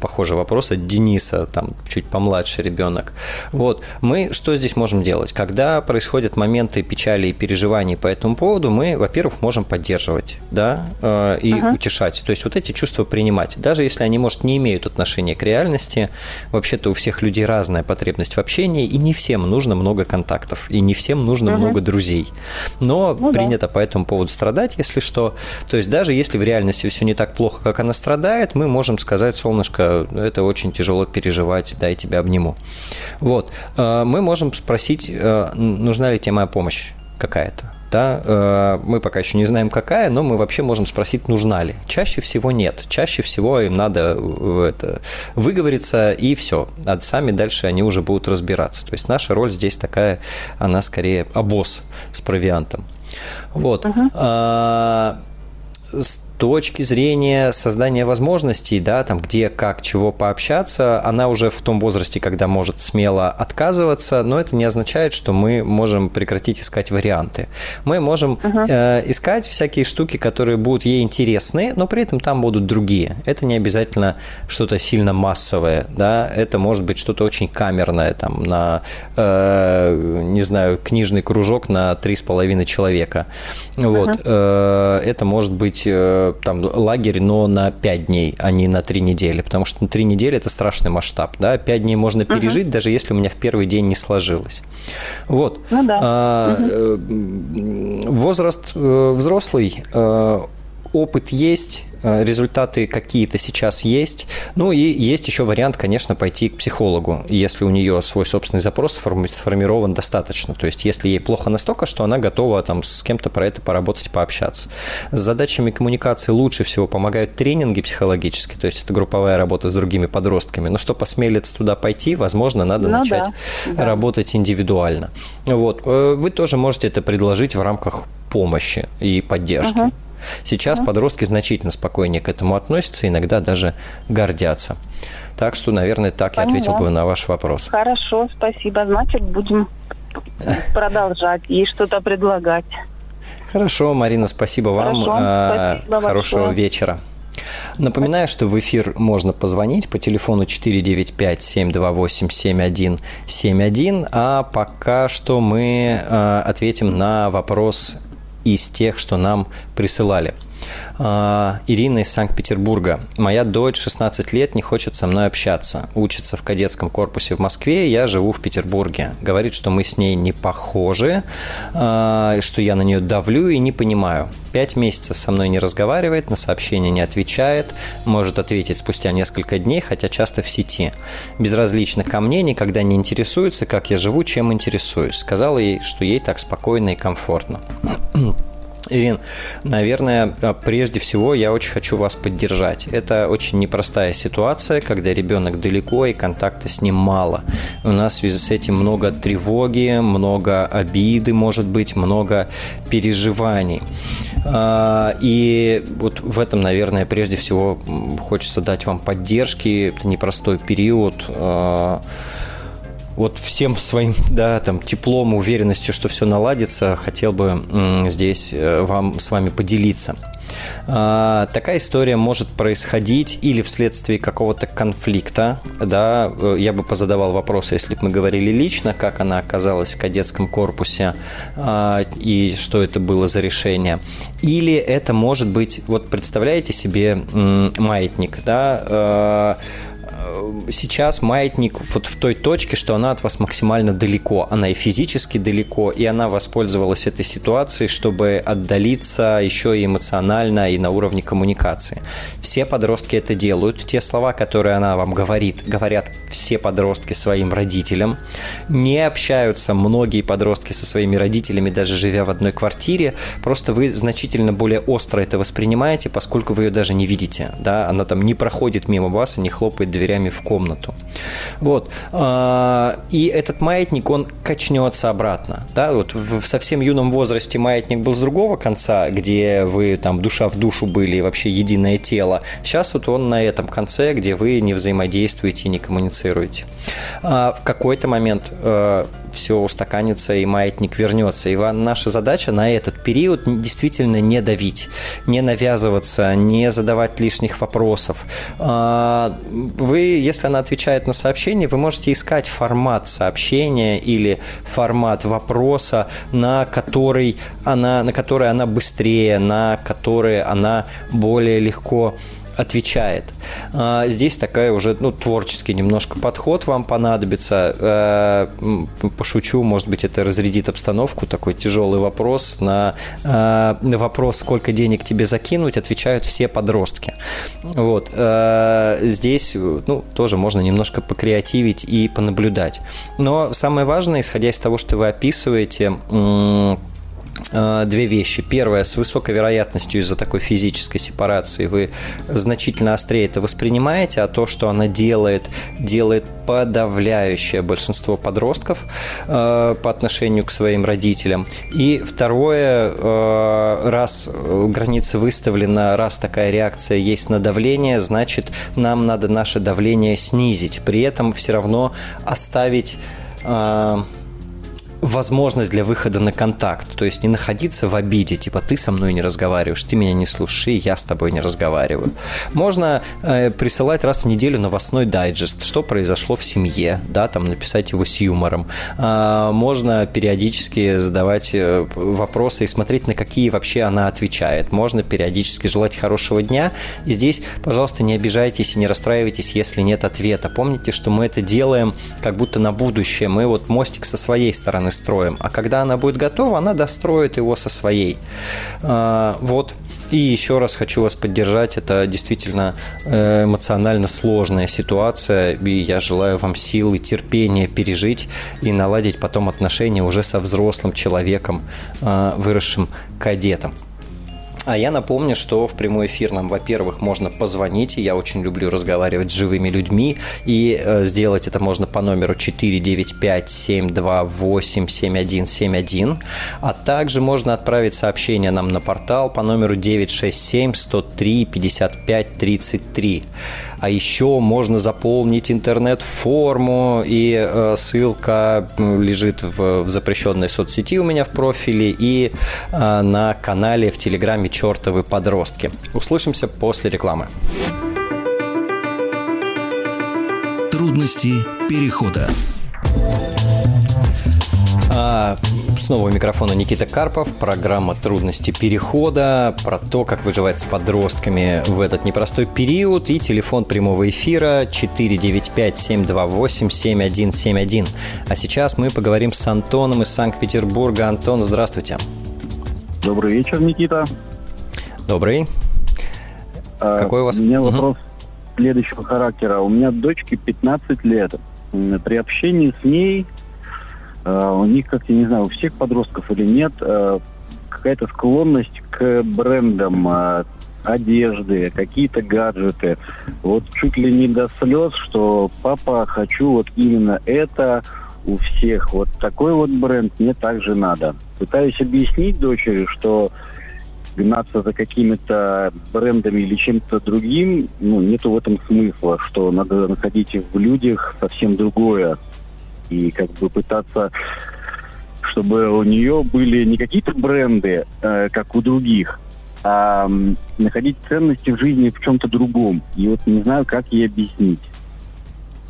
похожий вопрос от Дениса, там чуть помладше ребенок. Вот, мы что здесь можем делать? Когда происходят моменты печали и переживаний по этому поводу, мы, во-первых, можем поддерживать, да, а, и uh-huh. утешать. То есть вот эти чувства принимать. Даже если они, может, не имеют отношения к реальности, вообще-то у всех людей разная потребность в общении, и не всем нужно много контактов, и не всем нужно uh-huh. много друзей. Но ну, принято да. по этому поводу страдать, если что. То есть даже если в реальности все не так плохо, как она страдает, страдает, мы можем сказать, солнышко, это очень тяжело переживать, дай тебя обниму. Вот. Э, мы можем спросить, э, нужна ли тебе моя помощь какая-то. Да, э, мы пока еще не знаем, какая, но мы вообще можем спросить, нужна ли. Чаще всего нет. Чаще всего им надо это, выговориться, и все. А сами дальше они уже будут разбираться. То есть наша роль здесь такая, она скорее обоз с провиантом. Вот. Uh-huh точки зрения создания возможностей, да, там где, как, чего пообщаться, она уже в том возрасте, когда может смело отказываться, но это не означает, что мы можем прекратить искать варианты. Мы можем uh-huh. э, искать всякие штуки, которые будут ей интересны, но при этом там будут другие. Это не обязательно что-то сильно массовое, да, это может быть что-то очень камерное, там, на, э, не знаю, книжный кружок на три с половиной человека. Вот. Uh-huh. Э, это может быть э, там лагерь, но на 5 дней, а не на 3 недели, потому что на 3 недели это страшный масштаб, да, 5 дней можно пережить, угу. даже если у меня в первый день не сложилось. Вот. Ну, да. а, угу. Возраст э, взрослый, э, опыт есть, результаты какие-то сейчас есть. Ну и есть еще вариант, конечно, пойти к психологу, если у нее свой собственный запрос сформирован достаточно. То есть если ей плохо настолько, что она готова там с кем-то про это поработать, пообщаться. С задачами коммуникации лучше всего помогают тренинги психологические, то есть это групповая работа с другими подростками. Но что посмелиться туда пойти, возможно, надо ну, начать да, работать индивидуально. Вот. Э, вы тоже можете это предложить в рамках помощи и поддержки. Uh-huh. Сейчас да. подростки значительно спокойнее к этому относятся, иногда даже гордятся. Так что, наверное, так Поняла. я ответил бы на ваш вопрос. Хорошо, спасибо. Значит, будем продолжать и что-то предлагать. Хорошо, Марина, спасибо вам. Хорошо, а, спасибо Хорошего большое. вечера. Напоминаю, что в эфир можно позвонить по телефону 495-728-7171, а пока что мы а, ответим на вопрос из тех, что нам присылали. А, Ирина из Санкт-Петербурга. Моя дочь 16 лет не хочет со мной общаться. Учится в кадетском корпусе в Москве, я живу в Петербурге. Говорит, что мы с ней не похожи, а, что я на нее давлю и не понимаю. Пять месяцев со мной не разговаривает, на сообщения не отвечает, может ответить спустя несколько дней, хотя часто в сети. Безразлично ко мне, никогда не интересуется, как я живу, чем интересуюсь. Сказала ей, что ей так спокойно и комфортно. Ирин, наверное, а, прежде всего я очень хочу вас поддержать. Это очень непростая ситуация, когда ребенок далеко и контакта с ним мало. У нас в связи с этим много тревоги, много обиды, может быть, много переживаний. А, и вот в этом, наверное, прежде всего хочется дать вам поддержки. Это непростой период а, вот всем своим, да, там, теплом, уверенностью, что все наладится, хотел бы здесь э, вам с вами поделиться. А, такая история может происходить или вследствие какого-то конфликта, да, э, я бы позадавал вопрос, если бы мы говорили лично, как она оказалась в кадетском корпусе а, и что это было за решение, или это может быть, вот представляете себе маятник, да, э, сейчас маятник вот в той точке, что она от вас максимально далеко. Она и физически далеко, и она воспользовалась этой ситуацией, чтобы отдалиться еще и эмоционально, и на уровне коммуникации. Все подростки это делают. Те слова, которые она вам говорит, говорят все подростки своим родителям. Не общаются многие подростки со своими родителями, даже живя в одной квартире. Просто вы значительно более остро это воспринимаете, поскольку вы ее даже не видите. Да? Она там не проходит мимо вас и не хлопает дверями в комнату. Вот. А, и этот маятник, он качнется обратно. Да? Вот в совсем юном возрасте маятник был с другого конца, где вы там душа в душу были, вообще единое тело. Сейчас вот он на этом конце, где вы не взаимодействуете, не коммуницируете. А в какой-то момент э, все устаканится и маятник вернется. И наша задача на этот период действительно не давить, не навязываться, не задавать лишних вопросов. А, вы, если она отвечает на сообщение, вы можете искать формат сообщения или формат вопроса, на который она, на который она быстрее, на который она более легко отвечает. А, здесь такая уже ну, творческий немножко подход вам понадобится. А, пошучу, может быть, это разрядит обстановку. Такой тяжелый вопрос. На, на вопрос, сколько денег тебе закинуть, отвечают все подростки. Вот. Здесь ну, тоже можно немножко покреативить и понаблюдать. Но самое важное, исходя из того, что вы описываете, Э, две вещи. Первое, с высокой вероятностью из-за такой физической сепарации вы значительно острее это воспринимаете, а то, что она делает, делает подавляющее большинство подростков э, по отношению к своим родителям. И второе, э, раз граница выставлена, раз такая реакция есть на давление, значит, нам надо наше давление снизить. При этом все равно оставить э, возможность для выхода на контакт. То есть не находиться в обиде, типа ты со мной не разговариваешь, ты меня не слушаешь, и я с тобой не разговариваю. Можно э, присылать раз в неделю новостной дайджест, что произошло в семье, да, там написать его с юмором. А, можно периодически задавать э, вопросы и смотреть, на какие вообще она отвечает. Можно периодически желать хорошего дня. И здесь, пожалуйста, не обижайтесь и не расстраивайтесь, если нет ответа. Помните, что мы это делаем как будто на будущее. Мы вот мостик со своей стороны строим. А когда она будет готова, она достроит его со своей. А, вот. И еще раз хочу вас поддержать. Это действительно э, эмоционально сложная ситуация. И я желаю вам силы, терпения пережить и наладить потом отношения уже со взрослым человеком, а, выросшим кадетом. А я напомню, что в прямой эфир нам, во-первых, можно позвонить, я очень люблю разговаривать с живыми людьми, и э, сделать это можно по номеру 495-728-7171, а также можно отправить сообщение нам на портал по номеру 967-103-55-33. А еще можно заполнить интернет-форму, и э, ссылка лежит в, в запрещенной соцсети у меня в профиле и э, на канале в Телеграме чертовы подростки. Услышимся после рекламы. Трудности перехода. А, Снова у микрофона Никита Карпов, программа «Трудности перехода», про то, как выживать с подростками в этот непростой период и телефон прямого эфира 495-728-7171. А сейчас мы поговорим с Антоном из Санкт-Петербурга. Антон, здравствуйте. Добрый вечер, Никита. Добрый. А, Какой у вас? У меня угу. вопрос следующего характера. У меня дочке 15 лет. При общении с ней у них, как я не знаю, у всех подростков или нет, а, какая-то склонность к брендам а, одежды, какие-то гаджеты. Вот чуть ли не до слез, что папа, хочу вот именно это у всех. Вот такой вот бренд мне также надо. Пытаюсь объяснить дочери, что гнаться за какими-то брендами или чем-то другим, ну, нету в этом смысла, что надо находить в людях совсем другое, и как бы пытаться, чтобы у нее были не какие-то бренды, э, как у других, а находить ценности в жизни в чем-то другом. И вот не знаю, как ей объяснить.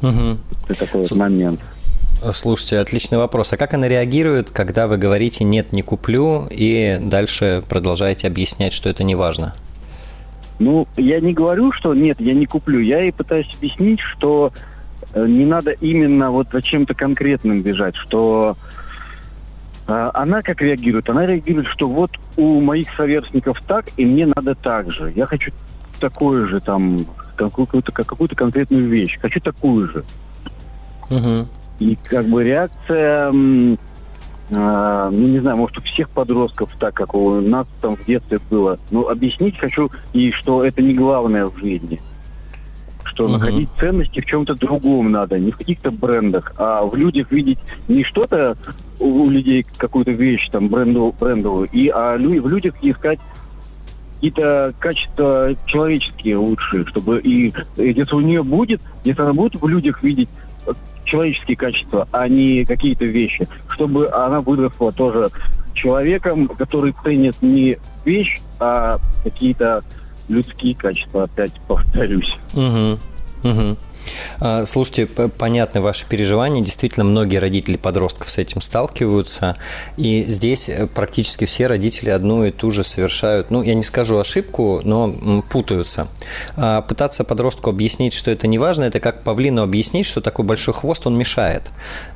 Угу. Это такой вот момент. Слушайте, отличный вопрос. А как она реагирует, когда вы говорите «нет, не куплю» и дальше продолжаете объяснять, что это не важно? Ну, я не говорю, что нет, я не куплю. Я ей пытаюсь объяснить, что Э, не надо именно вот за чем-то конкретным бежать, что э, она как реагирует? Она реагирует, что вот у моих совершников так, и мне надо так же. Я хочу такое же там, какую-то, какую-то конкретную вещь. Хочу такую же. Угу. И как бы реакция, э, ну не знаю, может у всех подростков так, как у нас там в детстве было. Ну объяснить хочу и что это не главное в жизни что угу. находить ценности в чем-то другом надо, не в каких-то брендах, а в людях видеть не что-то у людей какую-то вещь там бренду, брендовую, и а в людях искать какие-то качества человеческие лучшие, чтобы и если у нее будет, если она будет в людях видеть человеческие качества, а не какие-то вещи, чтобы она выросла тоже человеком, который ценит не вещь, а какие-то людские качества, опять повторюсь. Угу. Угу. Слушайте, понятны ваши переживания. Действительно, многие родители подростков с этим сталкиваются. И здесь э, практически все родители одну и ту же совершают, ну, я не скажу ошибку, но путаются. А, пытаться подростку объяснить, что это не важно, это как павлину объяснить, что такой большой хвост, он мешает.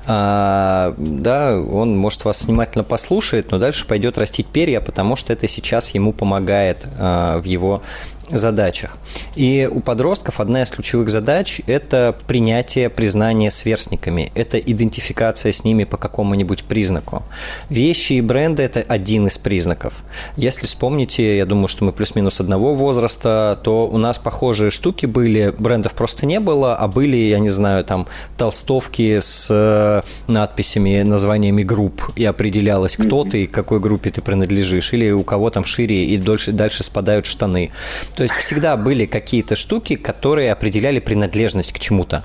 А, да, он, может, вас внимательно послушает, но дальше пойдет растить перья, потому что это сейчас ему помогает в его задачах. И у подростков одна из ключевых задач – это принятие, признание сверстниками, это идентификация с ними по какому-нибудь признаку. Вещи и бренды – это один из признаков. Если вспомните, я думаю, что мы плюс-минус одного возраста, то у нас похожие штуки были, брендов просто не было, а были, я не знаю, там толстовки с э, надписями, названиями групп, и определялось, кто ты, к какой группе ты принадлежишь, или у кого там шире и дальше, дальше спадают штаны. То есть всегда были какие-то штуки, которые определяли принадлежность к чему-то.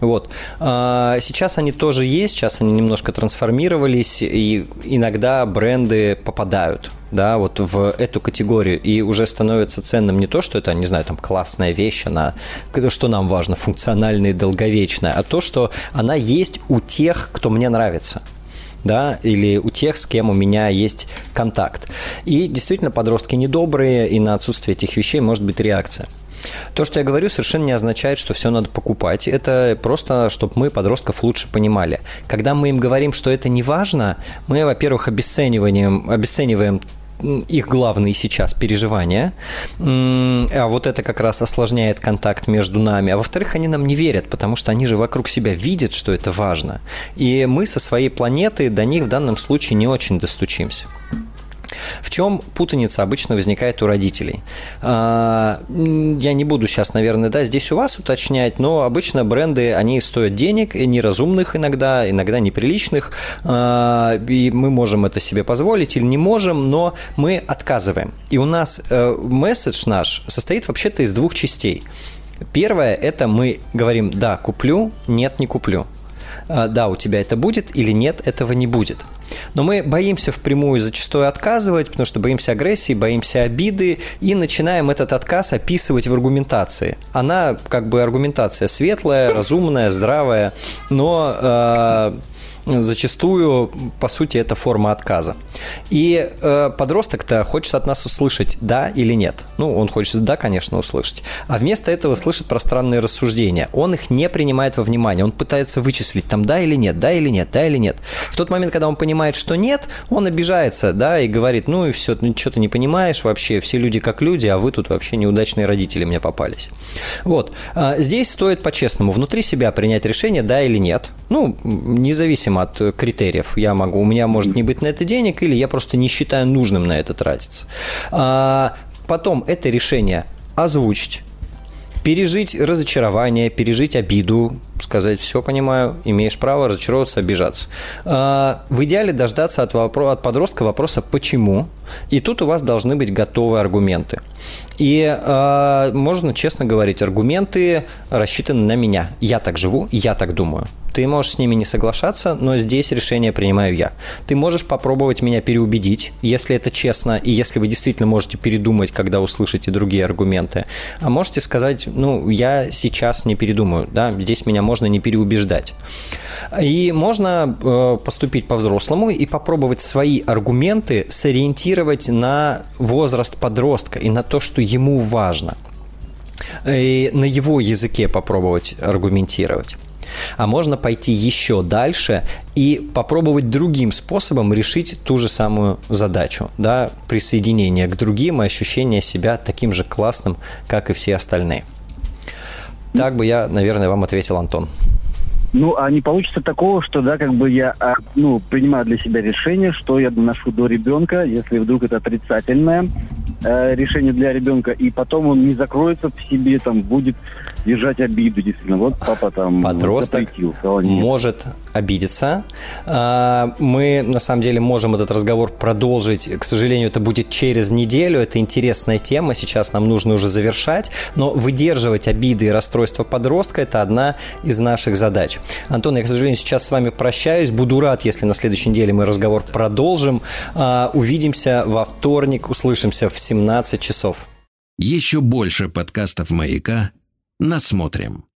Вот. А, сейчас они тоже есть, сейчас они немножко трансформировались, и иногда бренды попадают да, вот в эту категорию, и уже становится ценным не то, что это, не знаю, там классная вещь, она, что нам важно, функциональная и долговечная, а то, что она есть у тех, кто мне нравится да, или у тех, с кем у меня есть контакт. И действительно, подростки недобрые, и на отсутствие этих вещей может быть реакция. То, что я говорю, совершенно не означает, что все надо покупать. Это просто, чтобы мы подростков лучше понимали. Когда мы им говорим, что это не важно, мы, во-первых, обесцениваем, обесцениваем их главные сейчас переживания, а вот это как раз осложняет контакт между нами. А во-вторых, они нам не верят, потому что они же вокруг себя видят, что это важно. И мы со своей планеты до них в данном случае не очень достучимся. В чем путаница обычно возникает у родителей? А, я не буду сейчас, наверное, да, здесь у вас уточнять, но обычно бренды, они стоят денег, неразумных иногда, иногда неприличных, а, и мы можем это себе позволить или не можем, но мы отказываем. И у нас э, месседж наш состоит вообще-то из двух частей. Первое – это мы говорим «да, куплю», «нет, не куплю». А, да, у тебя это будет или нет, этого не будет. Но мы боимся впрямую зачастую отказывать, потому что боимся агрессии, боимся обиды, и начинаем этот отказ описывать в аргументации. Она как бы аргументация светлая, разумная, здравая, но э, зачастую, по сути, это форма отказа. И э, подросток-то хочет от нас услышать «да» или «нет». Ну, он хочет «да», конечно, услышать. А вместо этого слышит пространные рассуждения. Он их не принимает во внимание. Он пытается вычислить там «да» или «нет», «да» или «нет», «да» или «нет». В тот момент, когда он понимает, что «нет», он обижается, да, и говорит «ну и все, ну, что ты не понимаешь вообще, все люди как люди, а вы тут вообще неудачные родители мне попались». Вот. А здесь стоит по-честному внутри себя принять решение «да» или «нет». Ну, независимо от критериев. Я могу, у меня может не быть на это денег, или я просто не считаю нужным на это тратиться. А потом это решение озвучить, пережить разочарование, пережить обиду, сказать, все понимаю, имеешь право разочаровываться, обижаться. А, в идеале дождаться от, вопро- от подростка вопроса «почему?», и тут у вас должны быть готовые аргументы. И э, можно честно говорить, аргументы рассчитаны на меня. Я так живу, я так думаю. Ты можешь с ними не соглашаться, но здесь решение принимаю я. Ты можешь попробовать меня переубедить, если это честно, и если вы действительно можете передумать, когда услышите другие аргументы. А можете сказать, ну, я сейчас не передумаю, да, здесь меня можно не переубеждать. И можно э, поступить по-взрослому и попробовать свои аргументы сориентировать на возраст подростка и на то, что ему важно. И на его языке попробовать аргументировать. А можно пойти еще дальше и попробовать другим способом решить ту же самую задачу. Да, присоединение к другим и ощущение себя таким же классным, как и все остальные. Так бы я, наверное, вам ответил, Антон. Ну, а не получится такого, что, да, как бы я, а, ну, принимаю для себя решение, что я доношу до ребенка, если вдруг это отрицательное э, решение для ребенка, и потом он не закроется в себе, там, будет держать обиду, действительно. Вот папа там Подросток может обидеться. А, мы, на самом деле, можем этот разговор продолжить. К сожалению, это будет через неделю. Это интересная тема. Сейчас нам нужно уже завершать. Но выдерживать обиды и расстройства подростка – это одна из наших задач. Антон, я, к сожалению, сейчас с вами прощаюсь. Буду рад, если на следующей неделе мы разговор продолжим. А, увидимся во вторник, услышимся в 17 часов. Еще больше подкастов «Маяка» насмотрим.